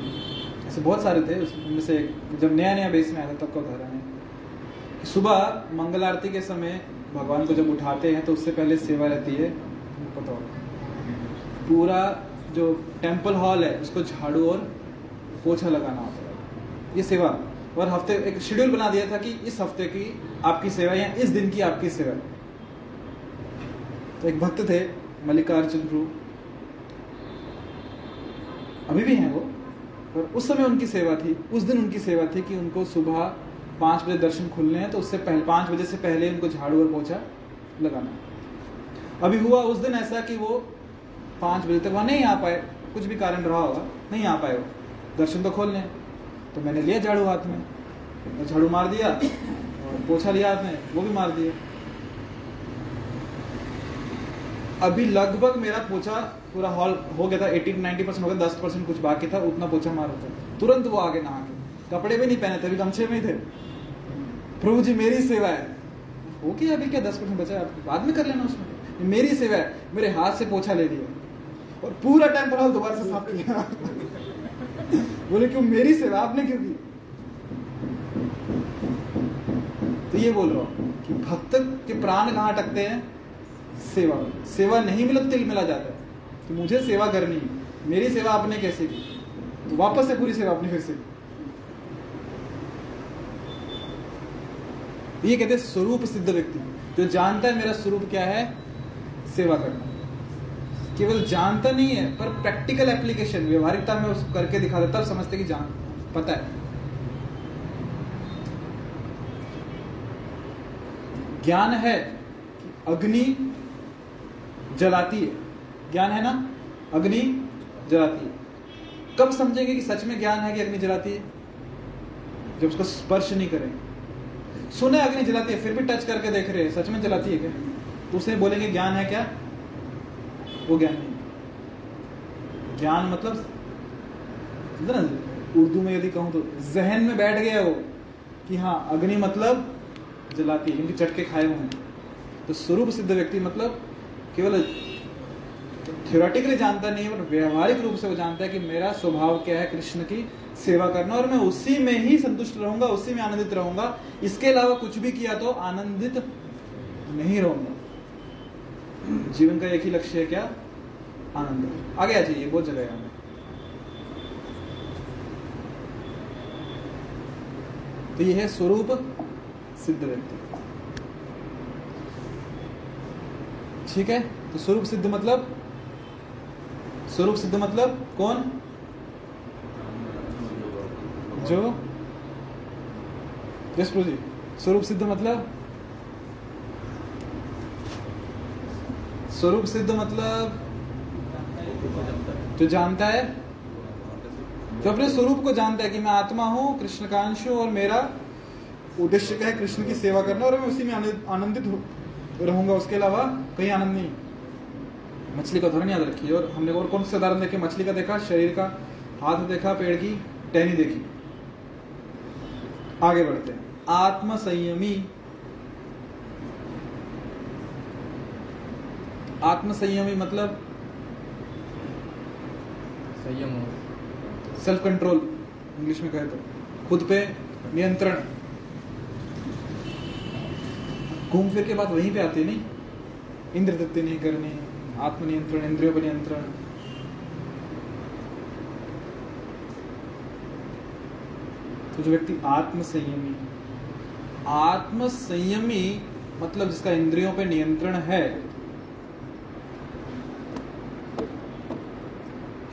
ऐसे बहुत सारे थे। उसमें से जब नया नया बेस में आया था, तब का उदाहरण है। सुबह मंगल आरती के समय भगवान को जब उठाते हैं तो उससे पहले सेवा रहती है। पता होगा पूरा जो टेंपल हॉल है, उसको झाड़ू और पोछा लगाना होता है। ये सेवा। और हफ़्ते, एक शेड्यूल बना दिया था कि इस हफ़्ते की आपकी सेवा या इस दिन की आपकी सेवा। तो एक भक्त थे, मल्लिकार्जुन प्रभु। अभी भी हैं वो। और उस समय उनकी सेवा थी, उस दिन उनकी सेवा थी कि उनको सुबह पाँच बजे दर्शन खुलने हैं तो उससे पहले, पाँच बजे से पहले उनको झाड़ू और पोछा लगाना अभी हुआ उस दिन ऐसा कि वो पाँच बजे तक वहाँ नहीं आ पाए। कुछ भी कारण रहा होगा, नहीं आ पाए वो। दर्शन तो खोलने। तो मैंने लिया झाड़ू हाथ में। मैं झाड़ू मार दिया और पोछा लिया हाथ में, वो भी मार दिया अभी लगभग मेरा पोछा पूरा हॉल हो गया था 80 90 परसेंट हो गया 10 परसेंट कुछ बाकी था, उतना पोछा मार था। तुरंत वो आगे नहा के कपड़े भी नहीं पहने थे, अभी गमछे में ही थे। प्रभु जी, मेरी सेवा है। हो गया अभी क्या, दस परसेंट बचा है बाद में कर लेना उसमें। मेरी सेवा है। मेरे हाथ से पोछा ले लिया। और पूरा टेंपल हॉल दोबारा से साफ़ किया बोले, क्यों, मेरी सेवा आपने क्यों की? तो ये बोल रहा हूँ कि भक्त के प्राण कहाँ अटकते हैं? सेवा सेवा नहीं मिला तो तिल मिला जाता है। कि मुझे सेवा करनी है। मेरी सेवा आपने कैसे की? तो वापस से पूरी सेवा आपने फिर से की। ये कहते स्वरूप सिद्ध व्यक्ति। जो जानता है मेरा स्वरूप क्या है? सेवा करना। केवल जानता नहीं है, पर प्रैक्टिकल एप्लीकेशन व्यवहारिकता में उसको करके दिखा देता तब समझते कि जान, पता है। ज्ञान है अग्नि जलाती है। ज्ञान है ना? अग्नि जलाती है। कब समझेंगे कि सच में ज्ञान है कि अग्नि जलाती है? जब उसको स्पर्श नहीं करें। सुने अग्नि जलाती है, फिर भी टच करके देख रहे हैं, सच में जलाती है क्या? तो उसे बोलेंगे ज्ञान है क्या? वो ज्ञान नहीं ज्ञान मतलब ना, उर्दू में यदि कहूँ तो जहन में बैठ गया वो कि हाँ अग्नि मतलब जलाती है चटके खाए हुए हैं। तो स्वरूप सिद्ध व्यक्ति मतलब केवल थियोरेटिकली जानता नहीं है पर व्यवहारिक रूप से वो जानता है कि मेरा स्वभाव क्या है, कृष्ण की सेवा करना, और मैं उसी में ही संतुष्ट रहूँगा, उसी में आनंदित रहूँगा। इसके अलावा कुछ भी किया तो आनंदित नहीं रहूँगा। जीवन का एक ही लक्ष्य है क्या? आनंद। आगे आ जाइए बहुत जगह हमें तो यह है स्वरूप सिद्ध व्यक्ति। ठीक है? तो स्वरूप सिद्ध मतलब? स्वरूप सिद्ध मतलब कौन? जो? प्रभु जी। स्वरूप सिद्ध मतलब? स्वरूप सिद्ध मतलब जो जानता है, जो अपने स्वरूप को जानता है कि मैं आत्मा हूँ कृष्ण का अंश हूँ और मेरा उद्देश्य क्या है कृष्ण की सेवा करना और मैं उसी में आनंदित रहूँगा। उसके अलावा कहीं आनंद नहीं मछली का उदाहरण याद रखिए। और हमने और कौन सा उदाहरण देखे? मछली का देखा, शरीर का हाथ देखा, पेड़ की टहनी देखी। आगे बढ़ते हैं। आत्म संयमी आत्म संयमी मतलब? संयम हो। सेल्फ कंट्रोल इंग्लिश में कहे तो। खुद पे नियंत्रण। घूम फिर के बाद वहीं पे आती नहीं? इंद्र तृप्ति नहीं करनी आत्मनियंत्रण इंद्रियों पर नियंत्रण। तो जो व्यक्ति आत्मसंयमी आत्मसंयमी मतलब जिसका इंद्रियों पे नियंत्रण है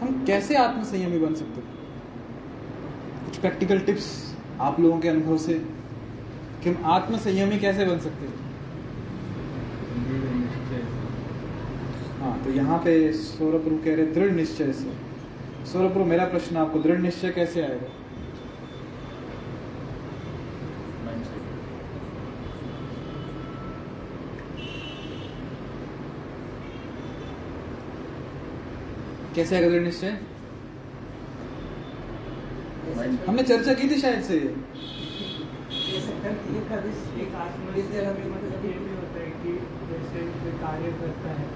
हम कैसे आत्मसंयमी बन सकते हैं? कुछ प्रैक्टिकल टिप्स आप लोगों के अनुभव से कि हम आत्मसंयमी कैसे बन सकते हैं? हाँ तो यहाँ पे सौरभ प्रभु कह रहे दृढ़ निश्चय से। सौरभ प्रभु, मेरा प्रश्न आपको, दृढ़ निश्चय कैसे आएगा? कैसे दृढ़ निश्चय? हमने चर्चा की थी शायद से। ये सकल ये कभी एक आत्मा विद्या हमें ये भी होता है कि जैसे कोई कार्य करता है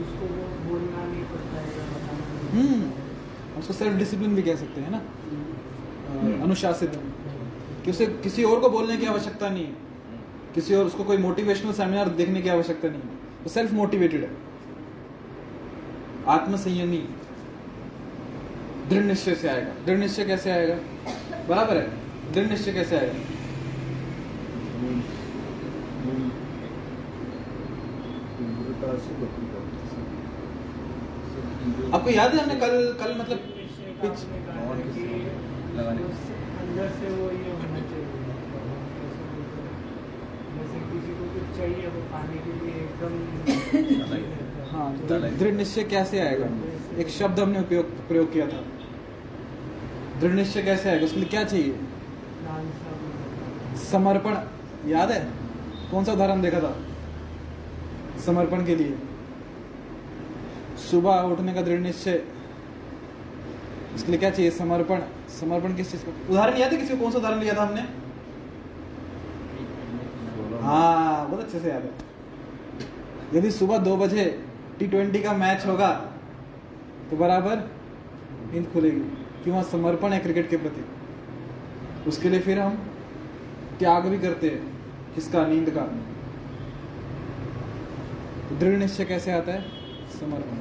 उसको वो बोलना नहीं पड़ता है या बताना नहीं हम्म है। उसको सेल्फ डिसिप्लिन भी कह सकते हैं ना। अनुशासित। कि उसे किसी और को बोलने की आवश्यकता नहीं है। किसी और उसको कोई मोटिवेशनल सेमिनार देखने की आवश्यकता नहीं है। वो सेल्फ मोटिवेटेड है। आत्म संयमी दृढ़ निश्चय से आएगा। दृढ़ निश्चय कैसे आएगा? बराबर है। दृढ़ निश्चय कैसे आएगा? आपको याद है हमने कल कल मतलब है किसी कि को लगाने की। उस अंदर से वो ये होना चाहिए जैसे किसी को कुछ चाहिए वो पाने के लिए एकदम हाँ दृढ़ दृढ़ निश्चय कैसे आएगा? एक शब्द हमने उपयोग प्रयोग किया था। दृढ़ निश्चय कैसे आएगा? उसके लिए क्या चाहिए? समर्पण। याद है? कौन सा उदाहरण देखा था? समर्पण के लिए। सुबह उठने का दृढ़ निश्चय। इसके लिए क्या चाहिए? समर्पण। समर्पण किस चीज़ का उदाहरण याद है किसी को? कौन सा उदाहरण लिया था हमने? हाँ बहुत अच्छे से याद है। यदि सुबह दो बजे टी ट्वेंटी का मैच होगा तो बराबर नींद खुलेगी। कि वहाँ समर्पण है क्रिकेट के प्रति। उसके लिए फिर हम त्याग भी करते हैं किसका? नींद का। दृढ़ निश्चय कैसे आता है? समर्पण।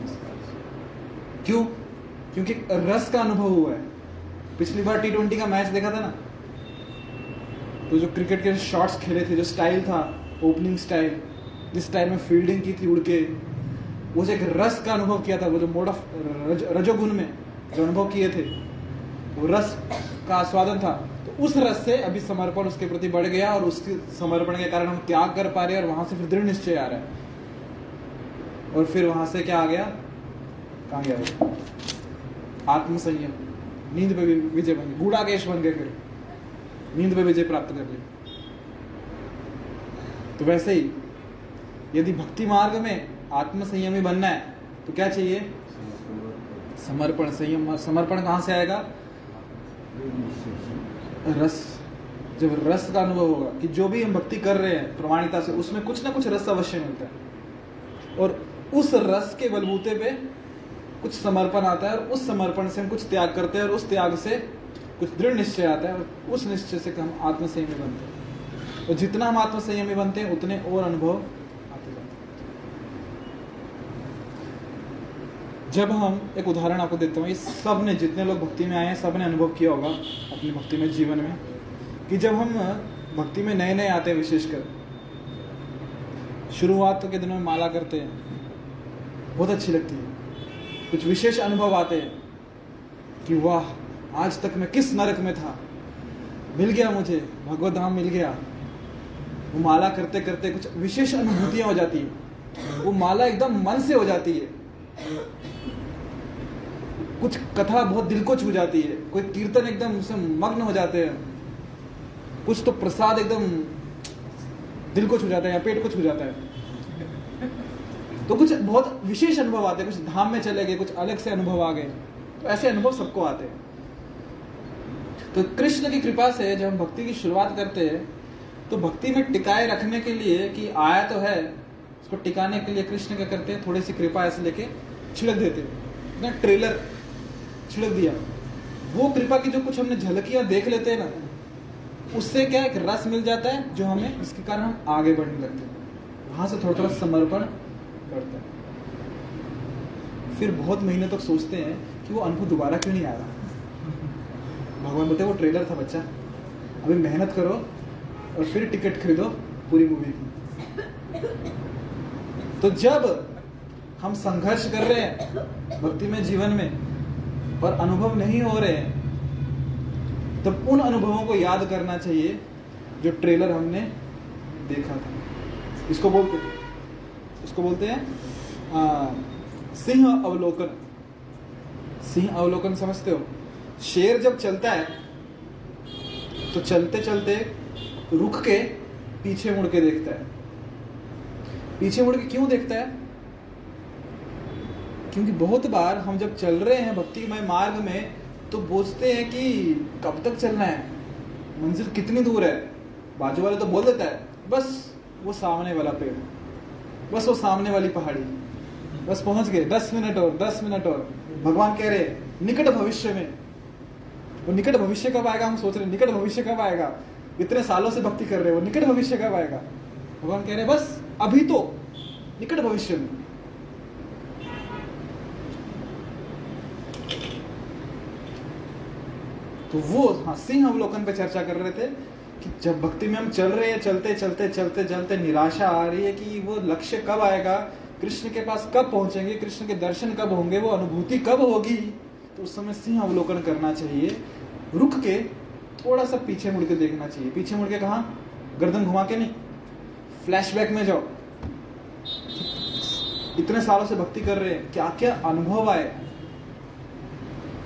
क्यों? क्योंकि रस का अनुभव हुआ है। पिछली बार टी ट्वेंटी का मैच देखा था ना? तो जो क्रिकेट के शॉट्स खेले थे जो स्टाइल था ओपनिंग स्टाइल जिस स्टाइल में फील्डिंग की थी उड़ के वो जो एक रस का अनुभव किया था वो जो मोड ऑफ़ रज, रजोगुण में जो अनुभव किए थे वो रस का आस्वादन था। तो उस रस से अभी समर्पण उसके प्रति बढ़ गया और उसके समर्पण के कारण हम त्याग कर पा रहे और वहाँ से फिर दृढ़ निश्चय आ रहा है। और फिर वहाँ से क्या आ गया? कहा गया? आत्मसंयम। नींद पे विजय बन गए गूढ़ाकेश बन गए फिर। नींद पे विजय प्राप्त कर ली तो वैसे ही, यदि भक्ति मार्ग में आत्म संयमी बनना है तो क्या चाहिए? समर्पण। संयम। समर्पण कहाँ से आएगा? रस, जब रस का अनुभव होगा कि जो भी हम भक्ति कर रहे हैं प्रमाणिकता से, उसमें कुछ ना कुछ रस अवश्य मिलता है। और उस रस के बलबूते पे कुछ समर्पण आता है और उस समर्पण से हम कुछ त्याग करते हैं और उस त्याग से कुछ दृढ़ निश्चय आता है और उस निश्चय से हम आत्मसंयमी बनते हैं। और जितना हम आत्मसंयमी बनते हैं, उतने और अनुभव आते जाते हैं जब हम एक उदाहरण आपको देता हूँ, इस सबने जितने लोग भक्ति में आए हैं, सबने अनुभव किया होगा अपनी भक्ति में, जीवन में, कि जब हम भक्ति में नए नए आते हैं विशेषकर, शुरुआत के दिनों में माला करते हैं, बहुत अच्छी लगती है। कुछ विशेष अनुभव आते हैं, कि वाह, आज तक मैं किस नरक में था? मिल गया मुझे भगवत धाम मिल गया। वो माला करते करते कुछ विशेष अनुभूतियाँ हो जाती है। वो माला एकदम मन से हो जाती है। कुछ कथा बहुत दिल को छू जाती है। कोई कीर्तन एकदम उससे मग्न हो जाते हैं। कुछ तो प्रसाद एकदम दिल को छू जाता है या पेट को छू जाता है। तो कुछ बहुत विशेष अनुभव आते हैं। कुछ धाम में चले गए, कुछ अलग से अनुभव आ गए। तो ऐसे अनुभव सबको आते हैं। तो कृष्ण की कृपा से जब हम भक्ति की शुरुआत करते हैं तो भक्ति में टिकाए रखने के लिए कि आया तो है, उसको टिकाने के लिए कृष्ण क्या करते हैं? थोड़ी सी कृपा ऐसे लेके छिड़क देते हैं। ट्रेलर छिड़क दिया। वो कृपा की जो कुछ हमने झलकियाँ देख लेते हैं ना, उससे क्या एक रस मिल जाता है जो हमें जिसके कारण हम आगे बढ़ने लगते हैं। वहाँ से थोड़ा थोड़ा समर्पण बढ़ता है। फिर बहुत महीने तक तो सोचते हैं कि वो अनुभव दोबारा क्यों नहीं आ रहा? भगवान बोलते वो ट्रेलर था बच्चा। अभी मेहनत करो और फिर टिकट खरीदो पूरी मूवी की. तो जब हम संघर्ष कर रहे हैं भक्ति में जीवन में और अनुभव नहीं हो रहे हैं, तब उन अनुभवों को याद करना चाहिए जो ट्रेलर हमने देखा था। इसको बोलते इसको बोलते हैं सिंह अवलोकन। सिंह अवलोकन समझते हो? शेर जब चलता है तो चलते चलते रुक के पीछे मुड़ के देखता है। पीछे मुड़ के क्यों देखता है? क्योंकि बहुत बार हम जब चल रहे हैं भक्तिमय मार्ग में तो बोझते हैं कि कब तक चलना है? मंजिल कितनी दूर है? बाजू वाले तो बोल देता है, बस वो सामने वाला पेड़, बस वो सामने वाली पहाड़ी, बस पहुँच गए, दस मिनट और, दस मिनट और। भगवान कह रहे, निकट भविष्य में। वो निकट भविष्य कब आएगा, हम सोच रहे निकट भविष्य कब आएगा? इतने सालों से भक्ति कर रहे हो, निकट भविष्य कब आएगा? भगवान कह रहे, बस अभी तो निकट भविष्य में। तो वो हाँ सिंह अवलोकन पे चर्चा कर रहे थे कि जब भक्ति में हम चल रहे हैं, चलते चलते चलते चलते, निराशा आ रही है कि वो लक्ष्य कब आएगा, कृष्ण के पास कब पहुँचेंगे, कृष्ण के दर्शन कब होंगे, वो अनुभूति कब होगी? तो उस समय सिंह अवलोकन करना चाहिए, रुक के थोड़ा सा पीछे मुड़ के देखना चाहिए। पीछे मुड़ के कहा? गर्दन घुमा के नहीं। फ्लैशबैक में जाओ। इतने सालों से भक्ति कर रहे हैं क्या क्या अनुभव आए?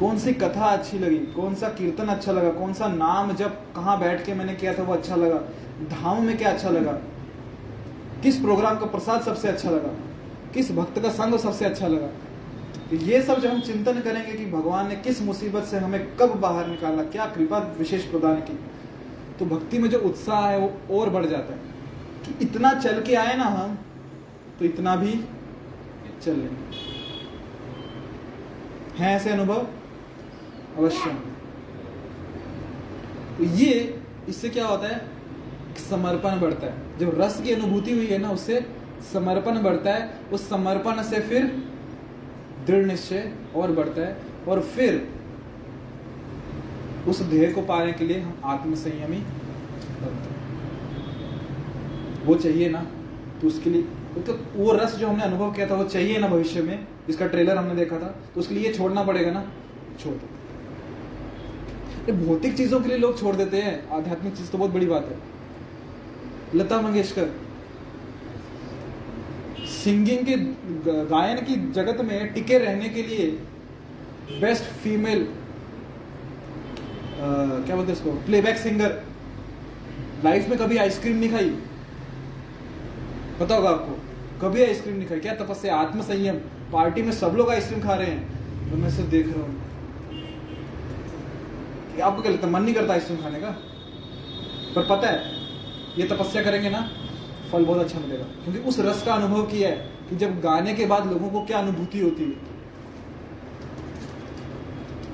कौन सी कथा अच्छी लगी? कौन सा कीर्तन अच्छा लगा? कौन सा नाम जब कहाँ बैठ के मैंने किया था वो अच्छा लगा? धाम में क्या अच्छा लगा? किस प्रोग्राम का प्रसाद सबसे अच्छा लगा? किस भक्त का संग सबसे अच्छा लगा? तो ये सब जब हम चिंतन करेंगे कि भगवान ने किस मुसीबत से हमें कब बाहर निकाला, क्या कृपा विशेष प्रदान की तो भक्ति में जो उत्साह है वो और बढ़ जाता है। कि इतना चल के आए ना हम तो इतना भी चल लेंगे। है ऐसे अनुभव? अवश्य। तो ये, इससे क्या होता है? समर्पण बढ़ता है। जब रस की अनुभूति हुई है ना, उससे समर्पण बढ़ता है। उस समर्पण से फिर दृढ़ निश्चय और बढ़ता है। और फिर उस ध्येय को पाने के लिए हम आत्मसंयमी बनते हैं। वो चाहिए ना तो उसके लिए तो वो रस जो हमने अनुभव किया था, वो चाहिए ना भविष्य में। जिसका ट्रेलर हमने देखा था तो उसके लिए छोड़ना पड़ेगा ना? छोड़ ये भौतिक चीज़ों के लिए लोग छोड़ देते हैं। आध्यात्मिक चीज़ तो बहुत बड़ी बात है। लता मंगेशकर, सिंगिंग के गायन की जगत में टिके रहने के लिए बेस्ट फीमेल क्या बोलते इसको? प्लेबैक सिंगर लाइफ में कभी आइसक्रीम नहीं खाई। पता होगा आपको, कभी आइसक्रीम नहीं खाई। क्या तपस्या, आत्मसंयम? पार्टी में सब लोग आइसक्रीम खा रहे हैं। तो मैं सिर्फ़ देख रहा हूँ। आपको क्या लगता है, मन नहीं करता आइसक्रीम खाने का? पर पता है, ये तपस्या करेंगे ना, फल बहुत अच्छा मिलेगा। क्योंकि उस रस का अनुभव किया है कि जब गाने के बाद लोगों को क्या अनुभूति होती है,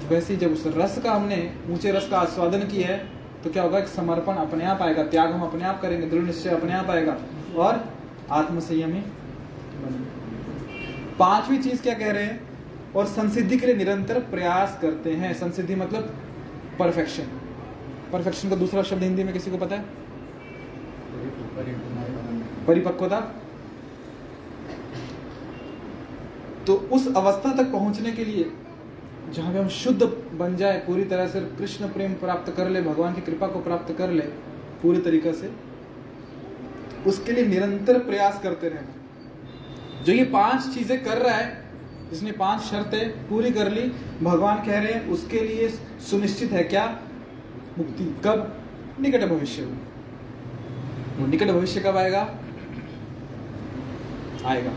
वैसे जब उस रस का हमने, ऊँचे रस का आस्वादन किया है तो क्या होगा, एक समर्पण अपने आप आएगा, त्याग हम अपने आप करेंगे, दृढ़ निश्चय अपने आप आएगा, और आत्मसंयमी बनेंगे। पांचवी चीज़ क्या कह रहे हैं? और संसिद्धि के लिए निरंतर प्रयास करते हैं। संसिद्धि मतलब परफेक्शन परफेक्शन का दूसरा शब्द हिंदी में किसी को पता है? परिपक्वता। तो उस अवस्था तक पहुँचने के लिए, जहाँ पे हम शुद्ध बन जाए, पूरी तरह से कृष्ण प्रेम प्राप्त कर ले, भगवान की कृपा को प्राप्त कर ले, पूरी तरीके से, उसके लिए निरंतर प्रयास करते रहना जो ये पाँच चीज़ें कर रहा है जिसने पाँच शर्तें पूरी कर ली, भगवान कह रहे हैं, उसके लिए सुनिश्चित है क्या? मुक्ति कब? निकट भविष्य में। वो निकट भविष्य कब आएगा? आएगा।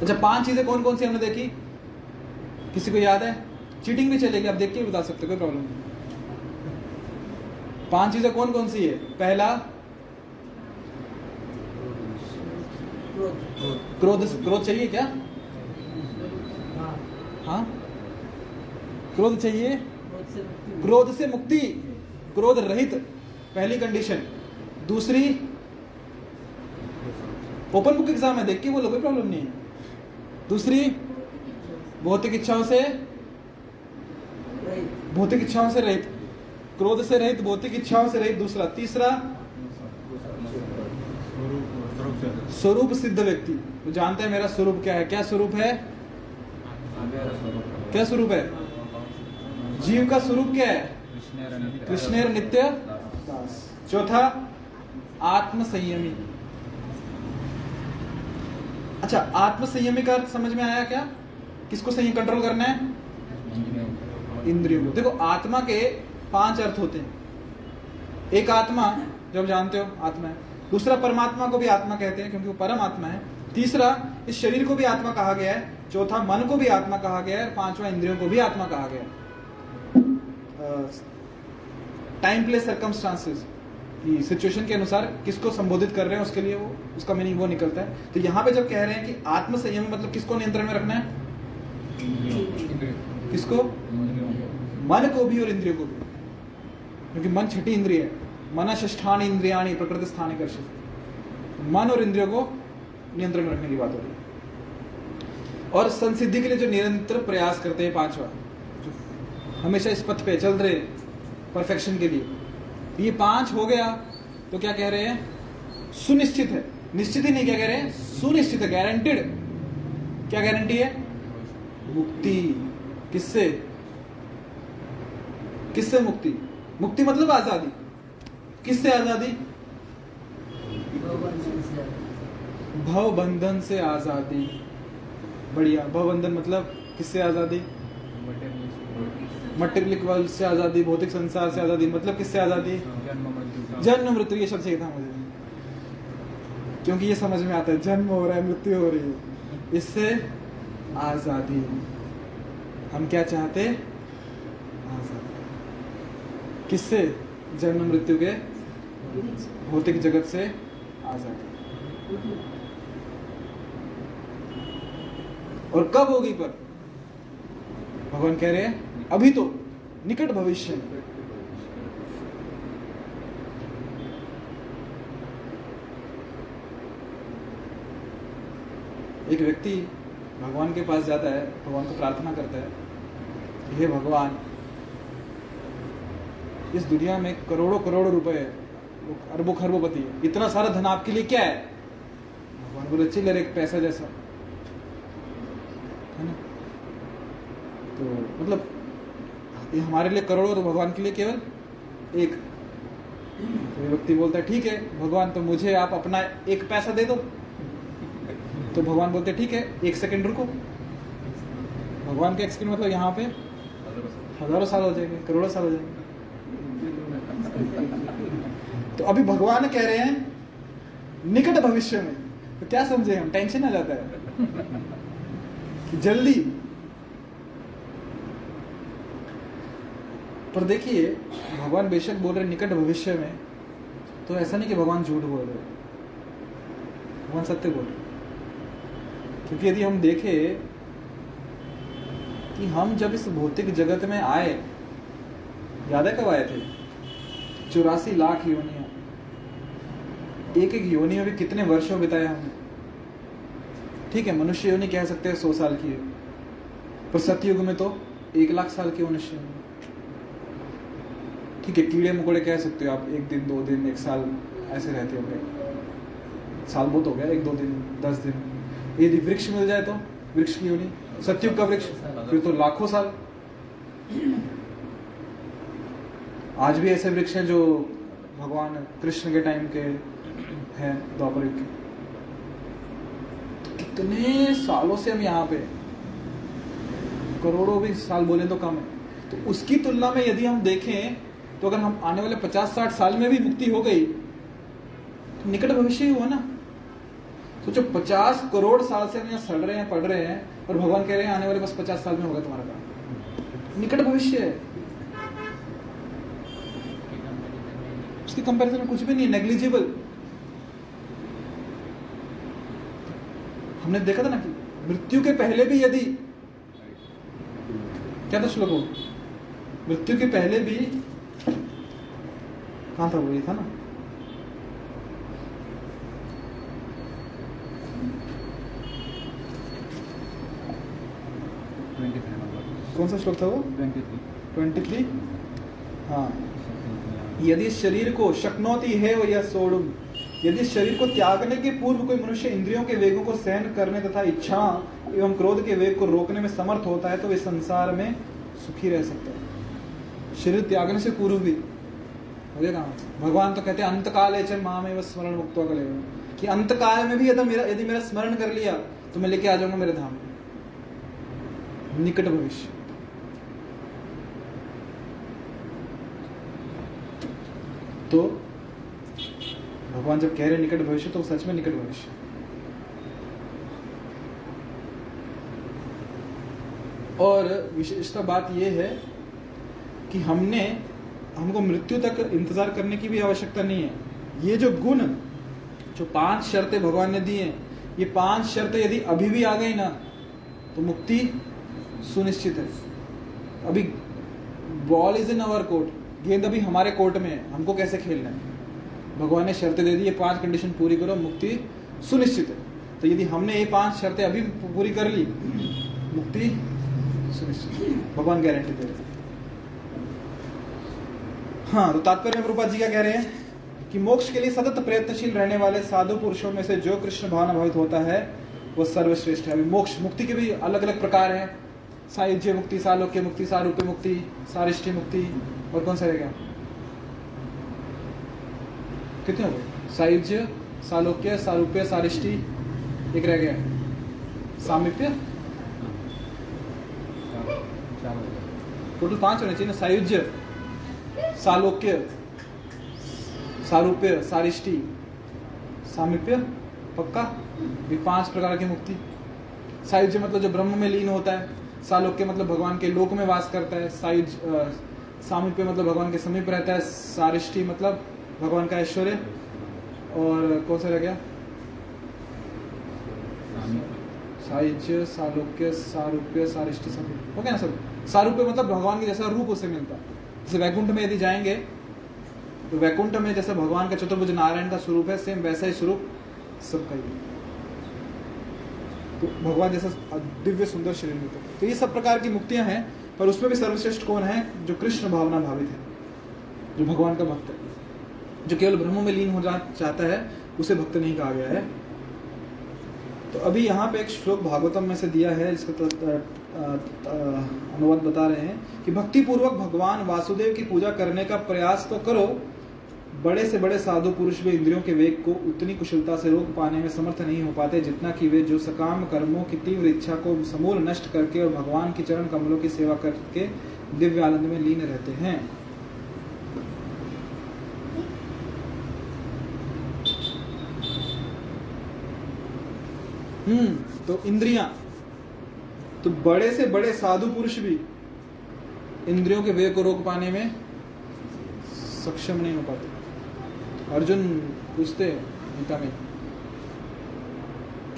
अच्छा पाँच चीज़ें कौन कौन सी हमने देखी? किसी को याद है? चीटिंग भी चलेगी, आप देख के बता सकते कोई प्रॉब्लम नहीं। पाँच चीज़ें कौन कौन सी है? पहला क्रोध। क्रोध चाहिए क्या? हाँ? क्रोध चाहिए? क्रोध से मुक्ति क्रोध रहित पहली कंडीशन दूसरी ओपन बुक एग्ज़ाम है देख के बोलो कोई प्रॉब्लम नहीं है. दूसरी भौतिक इच्छाओं से भौतिक इच्छाओं से रहित क्रोध से रहित भौतिक इच्छाओं से रहित दूसरा. तीसरा स्वरूप सिद्ध व्यक्ति. वो जानता है मेरा स्वरूप क्या है? क्या स्वरूप है? क्या स्वरूप है? जीव का स्वरूप क्या है? कृष्णेर नित्य चौथा आत्म संयमी अच्छा आत्म संयमी का समझ में आया क्या? किसको संयम कंट्रोल करना है? इंद्रियों को। देखो, आत्मा के पाँच अर्थ होते हैं। एक आत्मा, जो आप जानते हो, आत्मा है। दूसरा परमात्मा को भी आत्मा कहते हैं, क्योंकि वो परम आत्मा है। तीसरा, इस शरीर को भी आत्मा कहा गया है। चौथा मन को भी आत्मा कहा गया है और पांचवा इंद्रियों को भी आत्मा कहा गया टाइम प्लेस सर्कमस्टांसेस की सिचुएशन के अनुसार किसको संबोधित कर रहे हैं उसके लिए वो, उसका मीनिंग वो निकलता है। तो यहाँ पे जब कह रहे हैं कि आत्म संयम मतलब किसको नियंत्रण में रखना है? किसको? मन को भी और इंद्रियों को भी। क्योंकि मन छठी इंद्रिय है। मन ष्ठान इंद्रियाणी प्रकृति स्थान कर्षित मन और इंद्रियों को नियंत्रण में रखने की बात हो रही है। और संसिद्धि के लिए जो निरंतर प्रयास करते हैं पांचवा जो हमेशा इस पथ पे चल रहे परफेक्शन के लिए। ये पाँच हो गया तो क्या कह रहे हैं? सुनिश्चित है। निश्चित ही नहीं क्या कह रहे हैं? सुनिश्चित है गारंटेड क्या गारंटी है? मुक्ति। किससे? किससे मुक्ति? मुक्ति मतलब आज़ादी। किससे आज़ादी? भव बंधन से आज़ादी। बढ़िया भव बंधन मतलब किससे आज़ादी? मटेरियलिक वर्ल्ड से आज़ादी भौतिक संसार से आज़ादी मतलब किससे आज़ादी? जन्म मृत्यु ये शब्द चाहिए मुझे। क्योंकि ये समझ में आता है जन्म हो रहा है मृत्यु हो रही है। इससे आज़ादी। हम क्या चाहते? आज़ादी। किससे? जन्म मृत्यु के भौतिक जगत से आज़ादी। और कब होगी पर? भगवान कह रहे हैं, अभी तो निकट भविष्य में। एक व्यक्ति भगवान के पास जाता है, भगवान को प्रार्थना करता है हे भगवान, इस दुनिया में करोड़ों करोड़ों रुपए है अरबों खरबोपति है। इतना सारा धन आपके लिए क्या है? भगवान बोले, चिल्लर, एक पैसा जैसा। है ना? तो मतलब ये हमारे लिए करोड़ों और भगवान के लिए केवल एक। तो व्यक्ति बोलता है, ठीक है, भगवान तो मुझे आप अपना एक पैसा दे दो। तो भगवान बोलते, ठीक है, एक सेकंड रुको। भगवान का एक सेकंड मतलब यहाँ पे हज़ारों साल हो जाएँगे, करोड़ों साल हो जाएँगे। तो अभी भगवान कह रहे हैं, निकट भविष्य में। तो क्या समझे हम? टेंशन आ जाता है। जल्दी। पर देखिए, भगवान बेशक बोल रहे निकट भविष्य में। तो ऐसा नहीं कि भगवान झूठ बोल रहे भगवान सत्य बोल रहे क्योंकि यदि हम देखें कि हम जब इस भौतिक जगत में आए, याद है कब आए थे? चौरासी लाख योनिया। एक एक योनि में कितने वर्षों बिताए हमने। ठीक है, मनुष्य योनि कह सकते हैं सौ साल की है। पर सतयुग में तो एक लाख साल के मनुष्य हैं। ठीक है, कीड़े मकोड़े कह सकते हो आप, एक दिन, दो दिन, एक साल ऐसे रहते होंगे। साल बहुत हो गया, एक, दो दिन, दस दिन। यदि वृक्ष मिल जाए तो वृक्ष की होनी सतयुग का वृक्ष, फिर तो लाखों साल। आज भी ऐसे वृक्ष हैं जो भगवान कृष्ण के टाइम के हैं द्वापर के। तो कितने सालों से हम यहाँ पे करोड़ों भी साल बोले तो कम है। तो उसकी तुलना में यदि हम देखें तो अगर हम आने वाले पचास साठ साल में भी मुक्ति हो गई तो निकट भविष्य ही हुआ ना। सोचो, पचास करोड़ साल से हम यहाँ सड़ रहे हैं पढ़ रहे हैं, और भगवान कह रहे हैं आने वाले बस पचास साल में होगा तुम्हारा काम। निकट भविष्य है। उसकी कंपैरिजन में कुछ भी नहीं है नेग्लिजिबल हमने देखा था ना कि मृत्यु के पहले भी यदि क्या था श्लोक? मृत्यु के पहले भी कहा था वो? ये था ना? कौन सा श्लोक था वो? Twenty three. हाँ। यदि शरीर को शक्नोती है वो यह सोड़ुम। यदि शरीर को त्यागने के पूर्व कोई मनुष्य इंद्रियों के वेगों को सहन करने तथा इच्छा एवं क्रोध के वेग को रोकने में समर्थ होता है तो वे संसार में सुखी रह सकता है। शरीर त्यागने से पूर्व भी भगवान तो कहते हैं अंत काल है माँ में स्मरण मुक्त कि अंत काल में भी यदि मेरा यदि मेरा स्मरण कर लिया तो मैं लेके आ जाऊँगा मेरे धाम निकट भविष्य। तो भगवान जब कह रहे निकट भविष्य तो सच में निकट भविष्य और विशेषता बात यह है कि हमने, हमको मृत्यु तक इंतज़ार करने की भी आवश्यकता नहीं है। ये जो गुण, जो पाँच शर्तें भगवान ने दी हैं, ये पाँच शर्तें यदि अभी भी आ गई ना तो मुक्ति सुनिश्चित है। अभी ball is in our court गेंद अभी हमारे कोर्ट में है, हमको कैसे खेलना है? भगवान ने शर्तें दे दी, ये पाँच कंडीशन पूरी करो, मुक्ति सुनिश्चित है। तो यदि हमने ये पाँच शर्तें अभी पूरी कर ली, मुक्ति सुनिश्चित भगवान गारंटी दे रहे हाँ। तो तात्पर्य प्रभुपाद जी क्या कह रहे हैं? कि मोक्ष के लिए सतत प्रयत्नशील रहने वाले साधु पुरुषों में से जो कृष्ण भावना भावित होता है, वो सर्वश्रेष्ठ है। अभी मोक्ष, मुक्ति के भी अलग अलग प्रकार हैं। सायुज्य मुक्ति, सालोक्य मुक्ति सारूप्य मुक्ति सारिष्टि मुक्ति, और कौन सा रह गया कितने हो गए? सालोक्य, सारूप्य, सारिष्टि, एक रह गया। सामिप्य? टोटल पाँच होने चाहिए ना? सायुज्य, सालोक्य, सारूप्य, सारिष्टि, सामिप्य, पक्का? ये पाँच प्रकार की मुक्ति। सायुज्य मतलब जो ब्रह्म में लीन होता है, सालोक्य मतलब भगवान के लोक में वास करता है सायुज सामिप्य मतलब भगवान के समीप रहता है, सारिष्टि मतलब भगवान का ऐश्वर्य और कौन सा रह गया? सायुज्य सालोक्य, सारूप्य, सारिष्टि सब। हो गया ना सब? सारूप्य मतलब भगवान के जैसा रूप उसे मिलता। जैसे वैकुंठ में यदि जाएँगे तो वैकुंठ में जैसे भगवान का चतुर्भुज नारायण का स्वरूप है सेम वैसा ही स्वरूप सबका ही तो भगवान जैसा दिव्य सुंदर शरीर है। तो ये सब प्रकार की मुक्तियाँ हैं, पर उसमें भी सर्वश्रेष्ठ कौन है? जो कृष्ण भावना भावित है, जो भगवान का भक्त है। जो केवल ब्रह्म में लीन हो जा चाहता है, उसे भक्त नहीं कहा गया है। तो अभी यहाँ पे एक श्लोक भागवतम में से दिया है जिसका त- अनुवाद बता रहे हैं कि भक्ति पूर्वक भगवान वासुदेव की पूजा करने का प्रयास तो करो, बड़े से बड़े साधु पुरुष भी इंद्रियों के वेग को उतनी कुशलता से रोक पाने में समर्थ नहीं हो पाते, जितना कि वे जो सकाम कर्मों की तीव्र इच्छा को समूल नष्ट करके और भगवान की चरण कमलों की सेवा करके दिव्य आनंद में लीन रहते हैं। हम्म तो इंद्रियाँ तो बड़े से बड़े साधु पुरुष भी इंद्रियों के वेग को रोक पाने में सक्षम नहीं हो पाते। अर्जुन पूछते गीता में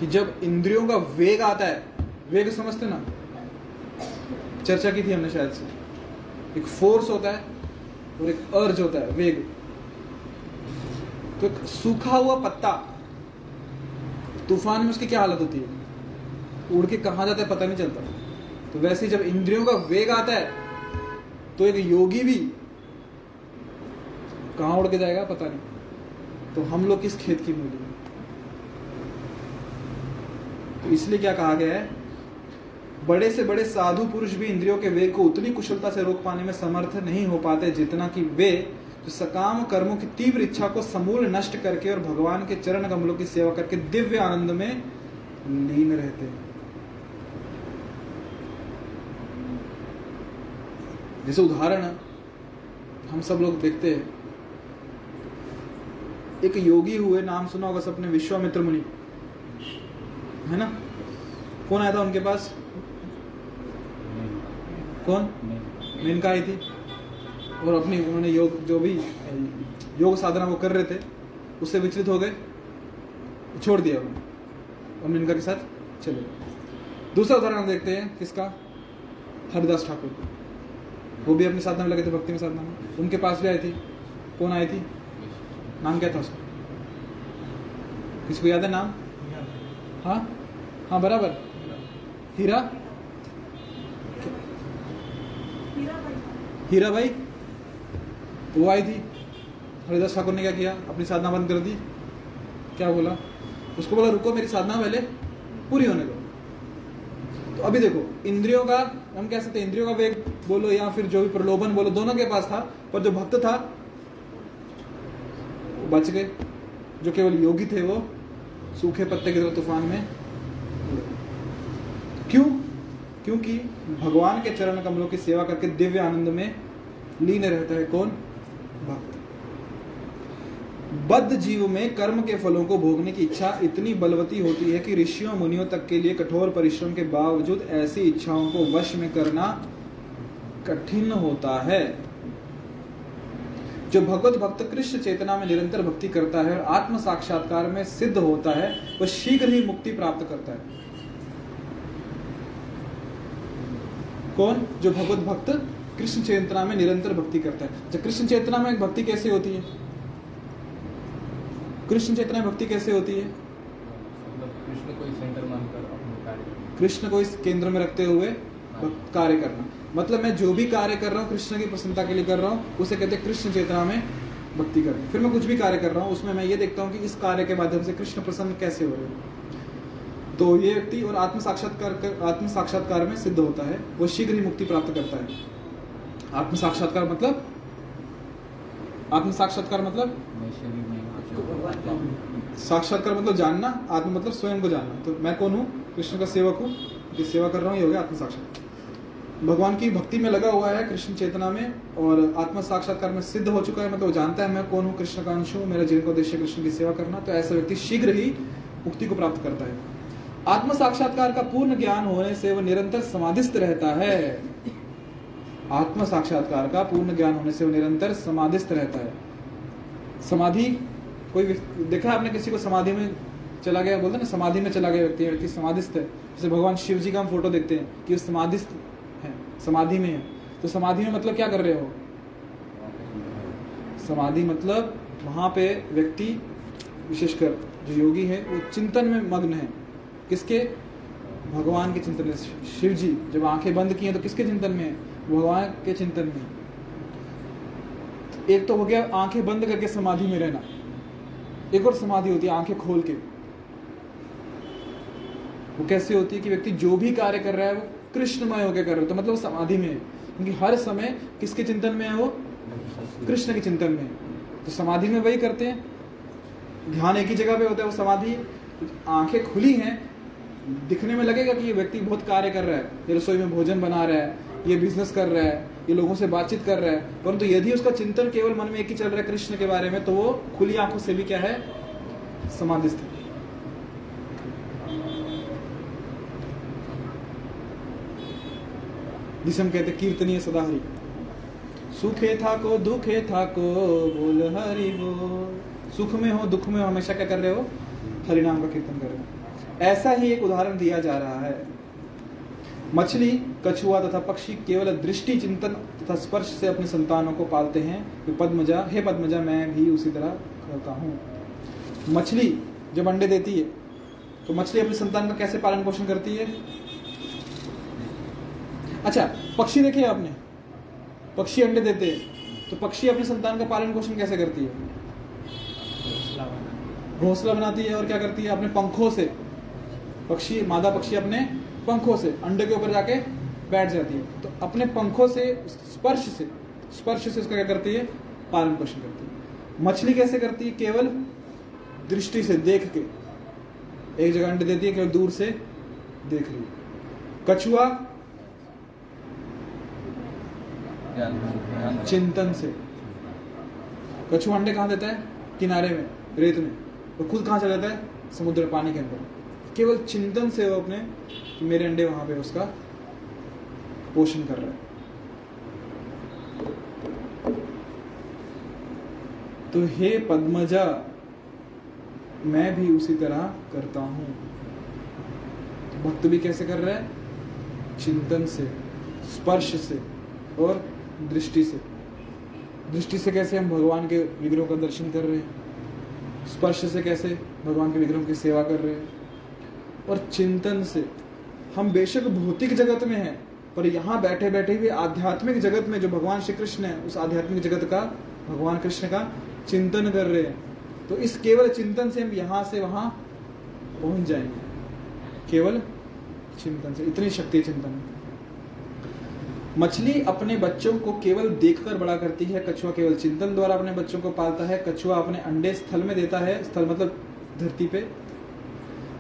कि जब इंद्रियों का वेग आता है, वेग समझते ना? चर्चा की थी हमने शायद से। एक फोर्स होता है और एक अर्ज़ होता है, वेग। तो एक सूखा हुआ पत्ता तूफ़ान में उसकी क्या हालत होती है? उड़ के कहाँ जाता है पता नहीं चलता। तो वैसे जब इंद्रियों का वेग आता है तो एक योगी भी कहाँ उड़ के जाएगा पता नहीं। तो हम लोग किस खेत की मूली तो इसलिए क्या कहा गया है? बड़े से बड़े साधु पुरुष भी इंद्रियों के वेग को उतनी कुशलता से रोक पाने में समर्थ नहीं हो पाते जितना कि वे जो सकाम कर्मों की तीव्र इच्छा को समूल नष्ट करके और भगवान के चरण कमलों की सेवा करके दिव्य आनंद में लीन रहते हैं। जैसे उदाहरण हम सब लोग देखते हैं। एक योगी हुए नाम सुना होगा सबने विश्वामित्र मुनि। है ना? कौन आया था उनके पास? कौन? मेनका आई थी। और अपनी उन्होंने योग, जो भी, योग साधना वो कर रहे थे, उससे विचलित हो गए, छोड़ दिया उन्होंने। और मेनका के साथ चले। दूसरा उदाहरण हम देखते हैं, किसका? हरिदास ठाकुर। वो भी अपनी साधना में लगे थे, भक्ति में साधना में। उनके पास भी आई थी। कौन आई थी? नाम क्या था उसका? किसको याद है नाम? हाँ? हाँ बराबर। हीरा? हीरा भाई? वो आई थी। हरिदास ठाकुर ने क्या किया? अपनी साधना बंद कर दी। क्या बोला? उसको बोला, रुको, मेरी साधना पहले पूरी होने दो। तो अभी देखो, इंद्रियों का, हम कह सकते इंद्रियों का वेग बोलो या फिर जो भी प्रलोभन बोलो, दोनों के पास था, पर जो भक्त था, वो बच गए। जो केवल योगी थे, वो सूखे पत्ते की तरह तूफ़ान में क्यों? क्योंकि भगवान के चरण कमलों की सेवा करके दिव्य आनंद में लीन रहता है कौन? बद्ध जीव में कर्म के फलों को भोगने की इच्छा इतनी बलवती होती है कि ऋषियों मुनियों तक के लिए कठोर परिश्रम के बावजूद ऐसी इच्छाओं को वश में करना कठिन होता है। जो भगवत भक्त कृष्ण चेतना में निरंतर भक्ति करता है और आत्म साक्षात्कार में सिद्ध होता है, वह शीघ्र ही मुक्ति प्राप्त करता है। कौन? जो भगवत भक्त कृष्ण चेतना में निरंतर भक्ति करता है। जब कृष्ण चेतना में भक्ति कैसे होती है? कृष्ण चेतना में भक्ति कैसे होती है? मतलब कृष्ण को सेंटर मानकर करना। कृष्ण को इस केंद्र में रखते हुए कार्य करना। मतलब मैं जो भी कार्य कर रहा हूँ कृष्ण की प्रसन्नता के लिए कर रहा हूँ उसे कहते हैं कृष्ण चेतना में भक्ति करना फिर मैं कुछ भी कार्य कर रहा हूँ उसमें मैं ये देखता हूँ कि इस कार्य के माध्यम से कृष्ण प्रसन्न कैसे हो रहे हैं। तो ये व्यक्ति और आत्म साक्षात्कार आत्म साक्षात्कार में सिद्ध होता है वो शीघ्र ही मुक्ति प्राप्त करता है। आत्म साक्षात्कार मतलब? आत्म साक्षात्कार मतलब? साक्षात्कार मतलब जानना, आत्म मतलब स्वयं को जानना। तो मैं कौन हूँ? कृष्ण का सेवक हूँ। कि सेवा कर रहा हूँ, ये हो गया आत्म साक्षात्कार भगवान की भक्ति में लगा हुआ है कृष्ण चेतना में और आत्म साक्षात्कार में सिद्ध हो चुका है मतलब वो जानता है मैं कौन हूँ कृष्ण का अंश हूँ, मेरा जीवन का उद्देश्य कृष्ण की सेवा करना। तो ऐसा व्यक्ति शीघ्र ही मुक्ति को प्राप्त करता है। आत्म साक्षात्कार का पूर्ण ज्ञान होने से वह निरंतर समाधिस्थ रहता है। आत्म साक्षात्कार का पूर्ण ज्ञान होने से वो निरंतर समाधिस्थ रहता है। समाधि, कोई देखा आपने किसी को समाधि में चला गया? बोलते ना, समाधि में चला गया व्यक्ति व्यक्ति समाधिस्थ है। जैसे भगवान शिव जी का हम फ़ोटो देखते हैं कि समाधिस्थ है, समाधि में है। तो समाधि में मतलब क्या कर रहे हो? समाधि मतलब वहाँ पे व्यक्ति, विशेषकर जो योगी है, वो चिंतन में मग्न है। किसके? भगवान के चिंतन में। शिव जी, जब आँखें बंद की हैं तो किसके चिंतन में है? भगवान के चिंतन में। एक तो हो गया आँखें बंद करके समाधि में रहना। एक और समाधि होती है आँखें खोल के। वो कैसे होती है कि व्यक्ति जो भी कार्य कर रहा है, वो कृष्णमय होकर कर रहा है। तो मतलब समाधि में है। क्योंकि हर समय किसके चिंतन में है वो? कृष्ण के चिंतन में। तो समाधि में वही करते हैं। ध्यान एक ही जगह पे होता है वो समाधि। आँखें खुली हैं, दिखने में लगेगा कि ये व्यक्ति बहुत कार्य कर रहा है। रसोई में भोजन बना रहा है। ये बिज़नेस कर रहा है, ये लोगों से बातचीत कर रहा है। परंतु यदि उसका चिंतन केवल मन में एक ही चल रहा है कृष्ण के बारे में तो वो खुली आँखों से भी क्या है? समाधि है। जिसे हम कहते कीर्तनीय सदा हरि सुखे था को दुखे था को बोल हरि बोल सुख में हो, दुख में हो, हमेशा क्या कर रहे हो? हरिनाम का कीर्तन कर रहे हो। ऐसा ही एक उदाहरण दिया जा रहा है। मछली, कछुआ तथा पक्षी केवल दृष्टि, चिंतन तथा स्पर्श से अपने संतानों को पालते हैं। कि पद्मजा, हे पद्मजा, मैं भी उसी तरह करता हूँ। मछली जब अंडे देती है तो मछली अपने संतान का कैसे पालन पोषण करती है? अच्छा पक्षी देखे आपने? पक्षी अंडे देते हैं तो पक्षी अपने संतान का पालन पोषण कैसे करती है? घोंसला बनाती है और क्या करती है? अपने पंखों से। पक्षी, मादा पक्षी अपने पंखों से, अंडे के ऊपर जाके बैठ जाती है। तो अपने पंखों से, स्पर्श से स्पर्श से उसका क्या करती है? पालन पोषण करती है। मछली कैसे करती है? केवल दृष्टि से देख के। एक जगह अंडे देती है, केवल दूर से देख रही है। कछुआ चिंतन से। कछुआ अंडे कहाँ देता है? किनारे में, रेत में। और खुद कहाँ चला जाता है? समुद्र पानी के अंदर। केवल चिंतन से वो अपने कि मेरे अंडे वहाँ पे उसका पोषण कर रहा है। तो हे पद्मजा, मैं भी उसी तरह करता हूँ। तो भक्त भी कैसे कर रहा है? चिंतन से, स्पर्श से और दृष्टि से। दृष्टि से कैसे हम भगवान के विग्रहों का दर्शन कर रहे हैं? स्पर्श से कैसे भगवान के विग्रहों की सेवा कर रहे हैं? और चिंतन से हम बेशक भौतिक जगत में हैं, पर यहाँ बैठे बैठे हुए आध्यात्मिक जगत में जो भगवान श्री कृष्ण है, उस आध्यात्मिक जगत का भगवान कृष्ण का चिंतन कर रहे हैं। तो इस केवल चिंतन से हम यहाँ से वहाँ पहुँच जाएँगे। केवल चिंतन से, इतनी शक्ति चिंतन। मछली अपने बच्चों को केवल देखकर बड़ा करती है, कछुआ केवल चिंतन द्वारा अपने बच्चों को पालता है, कछुआ अपने अंडे स्थल में देता है, स्थल मतलब धरती पे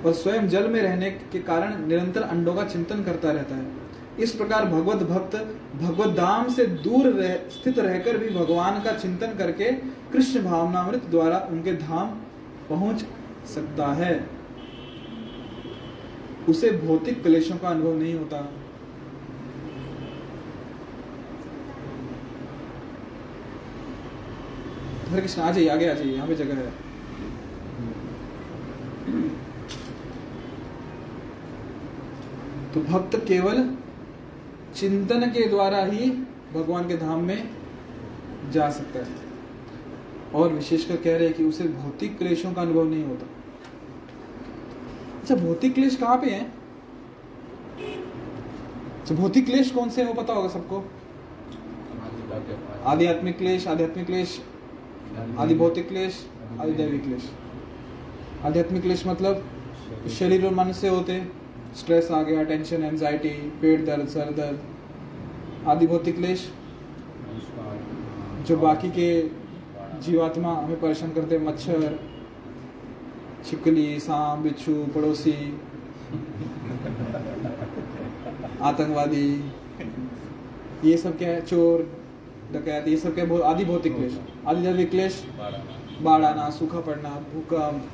और स्वयं जल में रहने के कारण निरंतर अंडों का चिंतन करता रहता है। इस प्रकार भगवत भक्त भगवत धाम से दूर रह, स्थित रहकर भी भगवान का चिंतन करके कृष्ण भावनामृत द्वारा उनके धाम पहुँच सकता है। उसे भौतिक क्लेशों का अनुभव नहीं होता। कृष्ण आ जाइए आगे आ जाइए यहाँ पे जगह है। तो भक्त केवल चिंतन के द्वारा ही भगवान के धाम में जा सकता है। और विशेषकर कह रहे हैं कि उसे भौतिक क्लेशों का अनुभव नहीं होता। अच्छा भौतिक क्लेश कहाँ पे हैं? अच्छा भौतिक क्लेश कौन से हैं वो पता होगा सबको? आध्यात्मिक क्लेश आध्यात्मिक क्लेश, आदि भौतिक क्लेश, आदि दैविक क्लेश। आध्यात्मिक क्लेश मतलब शरीर और मन से होते स्ट्रेस आ गया टेंशन एंजाइटी पेट दर्द, सर दर्द, आदि भौतिक क्लेश जो बाकी के जीवात्मा हमें परेशान करते मच्छर, छिपकली, सांप, बिच्छू, पड़ोसी, आतंकवादी, ये सब क्या है? चोर, डकैत, ये सब क्या आदि भौतिक क्लेश आदि दैविक क्लेश बाढ़ आना, सूखा पड़ना, भूकंप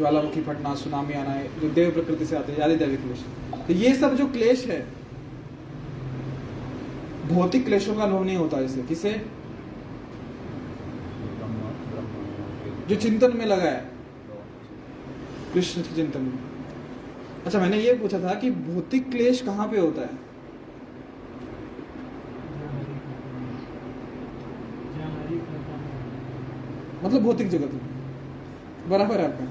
ज्वालामुखी फटना, सुनामी आना है जो देव प्रकृति से आते हैं आदि दैविक क्लेश। तो ये सब जो क्लेश है, भौतिक क्लेशों का अनुभव नहीं होता इससे किसे? जो चिंतन में लगा है। कृष्ण के चिंतन में। अच्छा मैंने ये पूछा था कि भौतिक क्लेश कहाँ पे होता है? मतलब भौतिक जगत में। बराबर है आपका।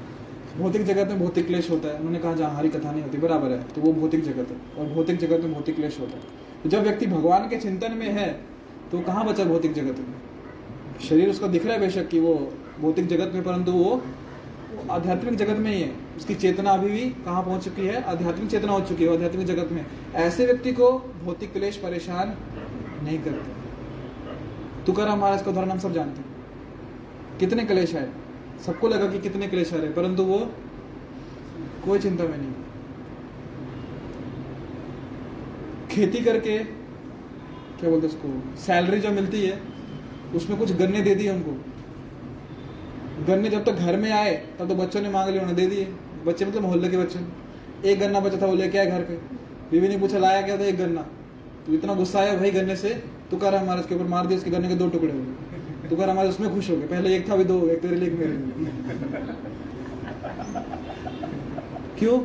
भौतिक जगत में भौतिक क्लेश होता है। उन्होंने कहा, जहाँ हरी कथा नहीं होती, बराबर है। तो वो भौतिक जगत है और भौतिक जगत में भौतिक क्लेश होता है। तो जब व्यक्ति भगवान के चिंतन में है तो कहाँ बचा भौतिक जगत में? शरीर उसका दिख रहा है बेशक कि वो भौतिक जगत में, परंतु वो आध्यात्मिक जगत में ही है। उसकी चेतना अभी भी कहाँ पहुँच चुकी है? आध्यात्मिक चेतना हो चुकी है, आध्यात्मिक जगत में। ऐसे व्यक्ति को भौतिक क्लेश परेशान नहीं करते। तुकार महाराज का उदाहरण हम सब जानते हैं। कितने क्लेश आए? सबको लगा कि कितने क्लेश आ रहे परंतु वो कोई चिंता में नहीं। खेती करके, क्या बोलते उसको सैलरी जो मिलती है, उसमें कुछ गन्ने दे दिए उनको गन्ने जब तक घर में आए, तब तो बच्चों ने मांग लिए उन्हें दे दिए। बच्चे मतलब मोहल्ले के बच्चे। एक गन्ना बचा था, वो लेके आए घर पे। बीवी ने पूछा, लाया क्या था एक गन्ना? तो इतना गुस्सा आया, भाई गन्ने से तो तुकाराम महाराज के ऊपर मार दिया उसके गन्ने के दो टुकड़े हो गए। तुकाराम महाराज उसमें खुश हो गए पहले एक था, अभी दो एक तेरे लिए मेरे लिए। क्यों?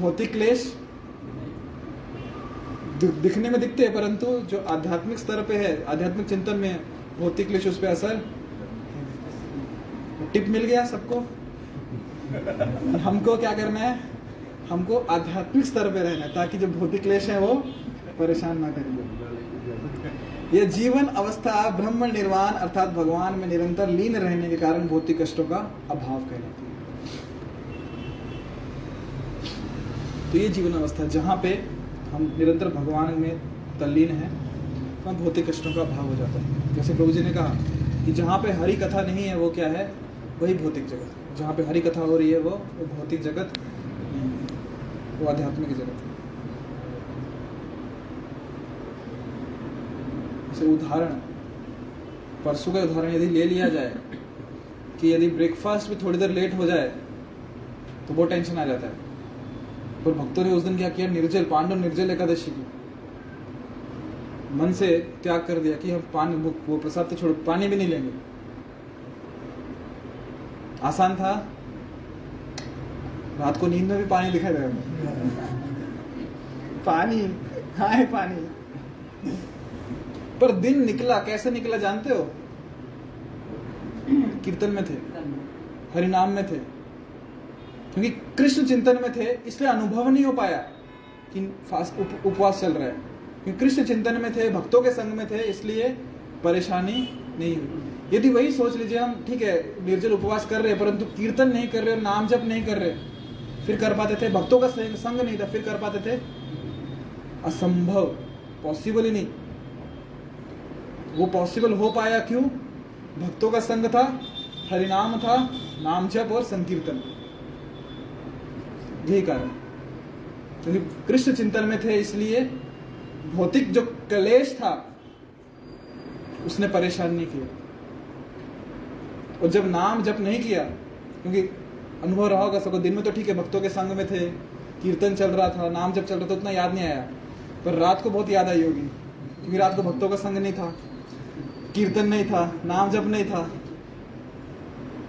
भौतिक क्लेश दिखने में दिखते हैं, परंतु जो आध्यात्मिक स्तर पे है, आध्यात्मिक चिंतन में भौतिक क्लेश, उस पर असर टिप मिल गया सबको। हमको क्या करना है? हमको आध्यात्मिक स्तर पे रहना है, ताकि जो भौतिक क्लेश है वो परेशान ना करिए यह जीवन अवस्था ब्रह्म निर्वाण अर्थात भगवान में निरंतर लीन रहने के कारण भौतिक कष्टों का अभाव कहलाती है। तो ये जीवन अवस्था जहाँ पे हम निरंतर भगवान में तल्लीन है तो हम भौतिक कष्टों का अभाव हो जाता है। जैसे प्रभु जी ने कहा कि जहाँ पे हरि कथा नहीं है, वो क्या है? वही भौतिक जगत। जहाँ पे हरि कथा हो रही है, वो वो भौतिक जगत नहीं है। वो आध्यात्मिक जगत है। जैसे उदाहरण परसों का उदाहरण यदि ले लिया जाए कि यदि ब्रेकफास्ट भी थोड़ी देर लेट हो जाए तो वो टेंशन आ जाता है। पर भक्तों ने उस दिन क्या किया? निर्जल पांडव निर्जल एकादशी की। मन से त्याग कर दिया कि हम पानी वो, प्रसाद तो छोड़ो पानी भी नहीं लेंगे। आसान था। रात को नींद में भी पानी दिखाई देगा पानी हाँ है पानी। पर दिन निकला कैसे निकला जानते हो? कीर्तन में थे। हरिनाम में थे। क्योंकि कृष्ण चिंतन में थे इसलिए अनुभव नहीं हो पाया कि फास्ट उप, उपवास चल रहा है। क्योंकि कृष्ण चिंतन में थे भक्तों के संग में थे इसलिए परेशानी नहीं हुई। यदि वही सोच लीजिए हम ठीक है निर्जल उपवास कर रहे हैं परंतु कीर्तन नहीं कर रहे नाम जप नहीं कर रहे फिर कर पाते थे भक्तों का संग नहीं था फिर कर पाते थे? असंभव पॉसिबल ही नहीं। वो पॉसिबल हो पाया क्यों? भक्तों का संग था, हरिनाम था, नाम जप और संकीर्तन। यही कारण। क्योंकि कृष्ण चिंतन में थे इसलिए भौतिक जो कलेश था, उसने परेशान नहीं किया। और जब नाम जप नहीं किया, क्योंकि अनुभव रहा होगा सबको, दिन में तो ठीक है, भक्तों के संग में थे, कीर्तन चल रहा था, नाम जब चल रहा था, उतना याद नहीं आया। पर रात को बहुत याद आई होगी, क्योंकि रात को भक्तों का संग नहीं था। कीर्तन नहीं था, नाम जब नहीं था।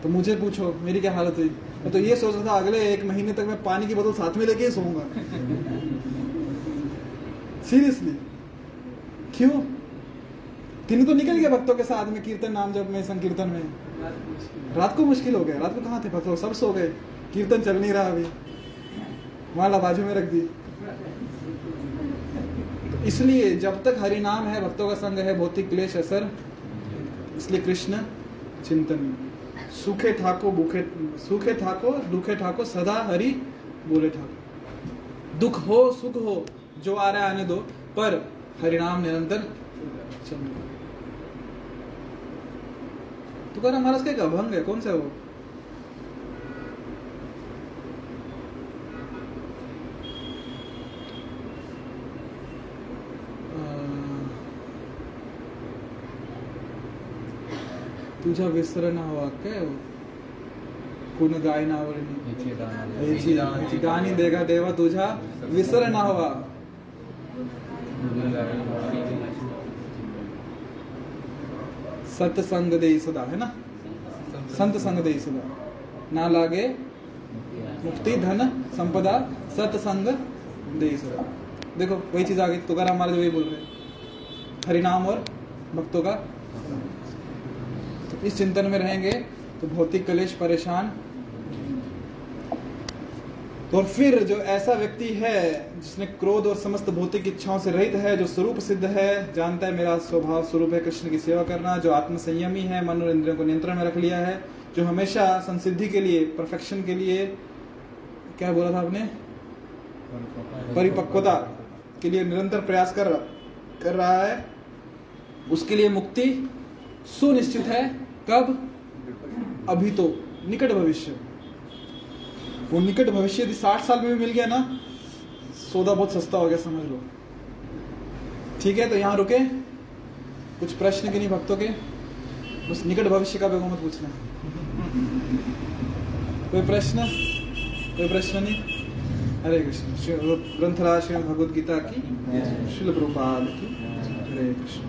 तो मुझे पूछो, मेरी क्या हालत हुई? मैं तो ये सोच रहा था, अगले एक महीने तक मैं पानी की बोतल साथ में लेके ही सोऊँगा। सीरियसली क्यों? दिन तो निकल गया भक्तों के साथ में कीर्तन, नाम जब में, संकीर्तन में। रात को मुश्किल हो गया। रात को कहाँ थे भक्त? सब सो गए। कीर्तन चल नहीं रहा अभी। माला बाजू में रख दी। तो इसलिए जब तक हरि नाम है, भक्तों का संग है, भौतिक क्लेश असर इसलिए कृष्ण चिंतन। सुखे ठाको भूखे, सुखे ठाको दुखे ठाको सदा हरि बोले ठाको दुख हो, सुख हो, जो आ रहा है आने दो, पर हरिनाम निरंतर चल रहा महाराज का एक अभंग है? कौन सा है वो? तुझा विसर ना हवा काय कुण गाय नावरणी दाना। देगा देवा तुझा विसर ना हवा सत्संग दे सदा है ना? संत संग दे सदा। ना लागे मुक्ति धन संपदा सत्संग दे सदा। देखो वही चीज़ आ गई तुकाराम महाराज वही बोल रहे हरिनाम और भक्तों का इस चिंतन में रहेंगे तो भौतिक कलेश परेशान। तो फिर जो ऐसा व्यक्ति है, जिसने क्रोध और समस्त भौतिक इच्छाओं से रहित है, जो स्वरूप सिद्ध है, जानता है मेरा स्वभाव स्वरूप है, कृष्ण की सेवा करना, जो आत्म संयमी है, मन और इंद्रियों को नियंत्रण में रख लिया है, जो हमेशा संसिद्धि के लिए परफेक्शन के लिए, क्या बोला था आपने? परिपक्वता के लिए निरंतर प्रयास कर कर रहा है, उसके लिए मुक्ति सुनिश्चित है। कब? अभी तो निकट भविष्य। वो निकट भविष्य यदि साठ साल में भी मिल गया ना सौदा बहुत सस्ता हो गया समझ लो। ठीक है तो यहाँ रुके। कुछ प्रश्न के नहीं भक्तों के। बस निकट भविष्य का बेगो मत पूछना। कोई प्रश्न? कोई प्रश्न नहीं? हरे कृष्ण। ग्रंथराज श्रीमद भगवद गीता की शिल प्रभुपाद की। हरे कृष्ण।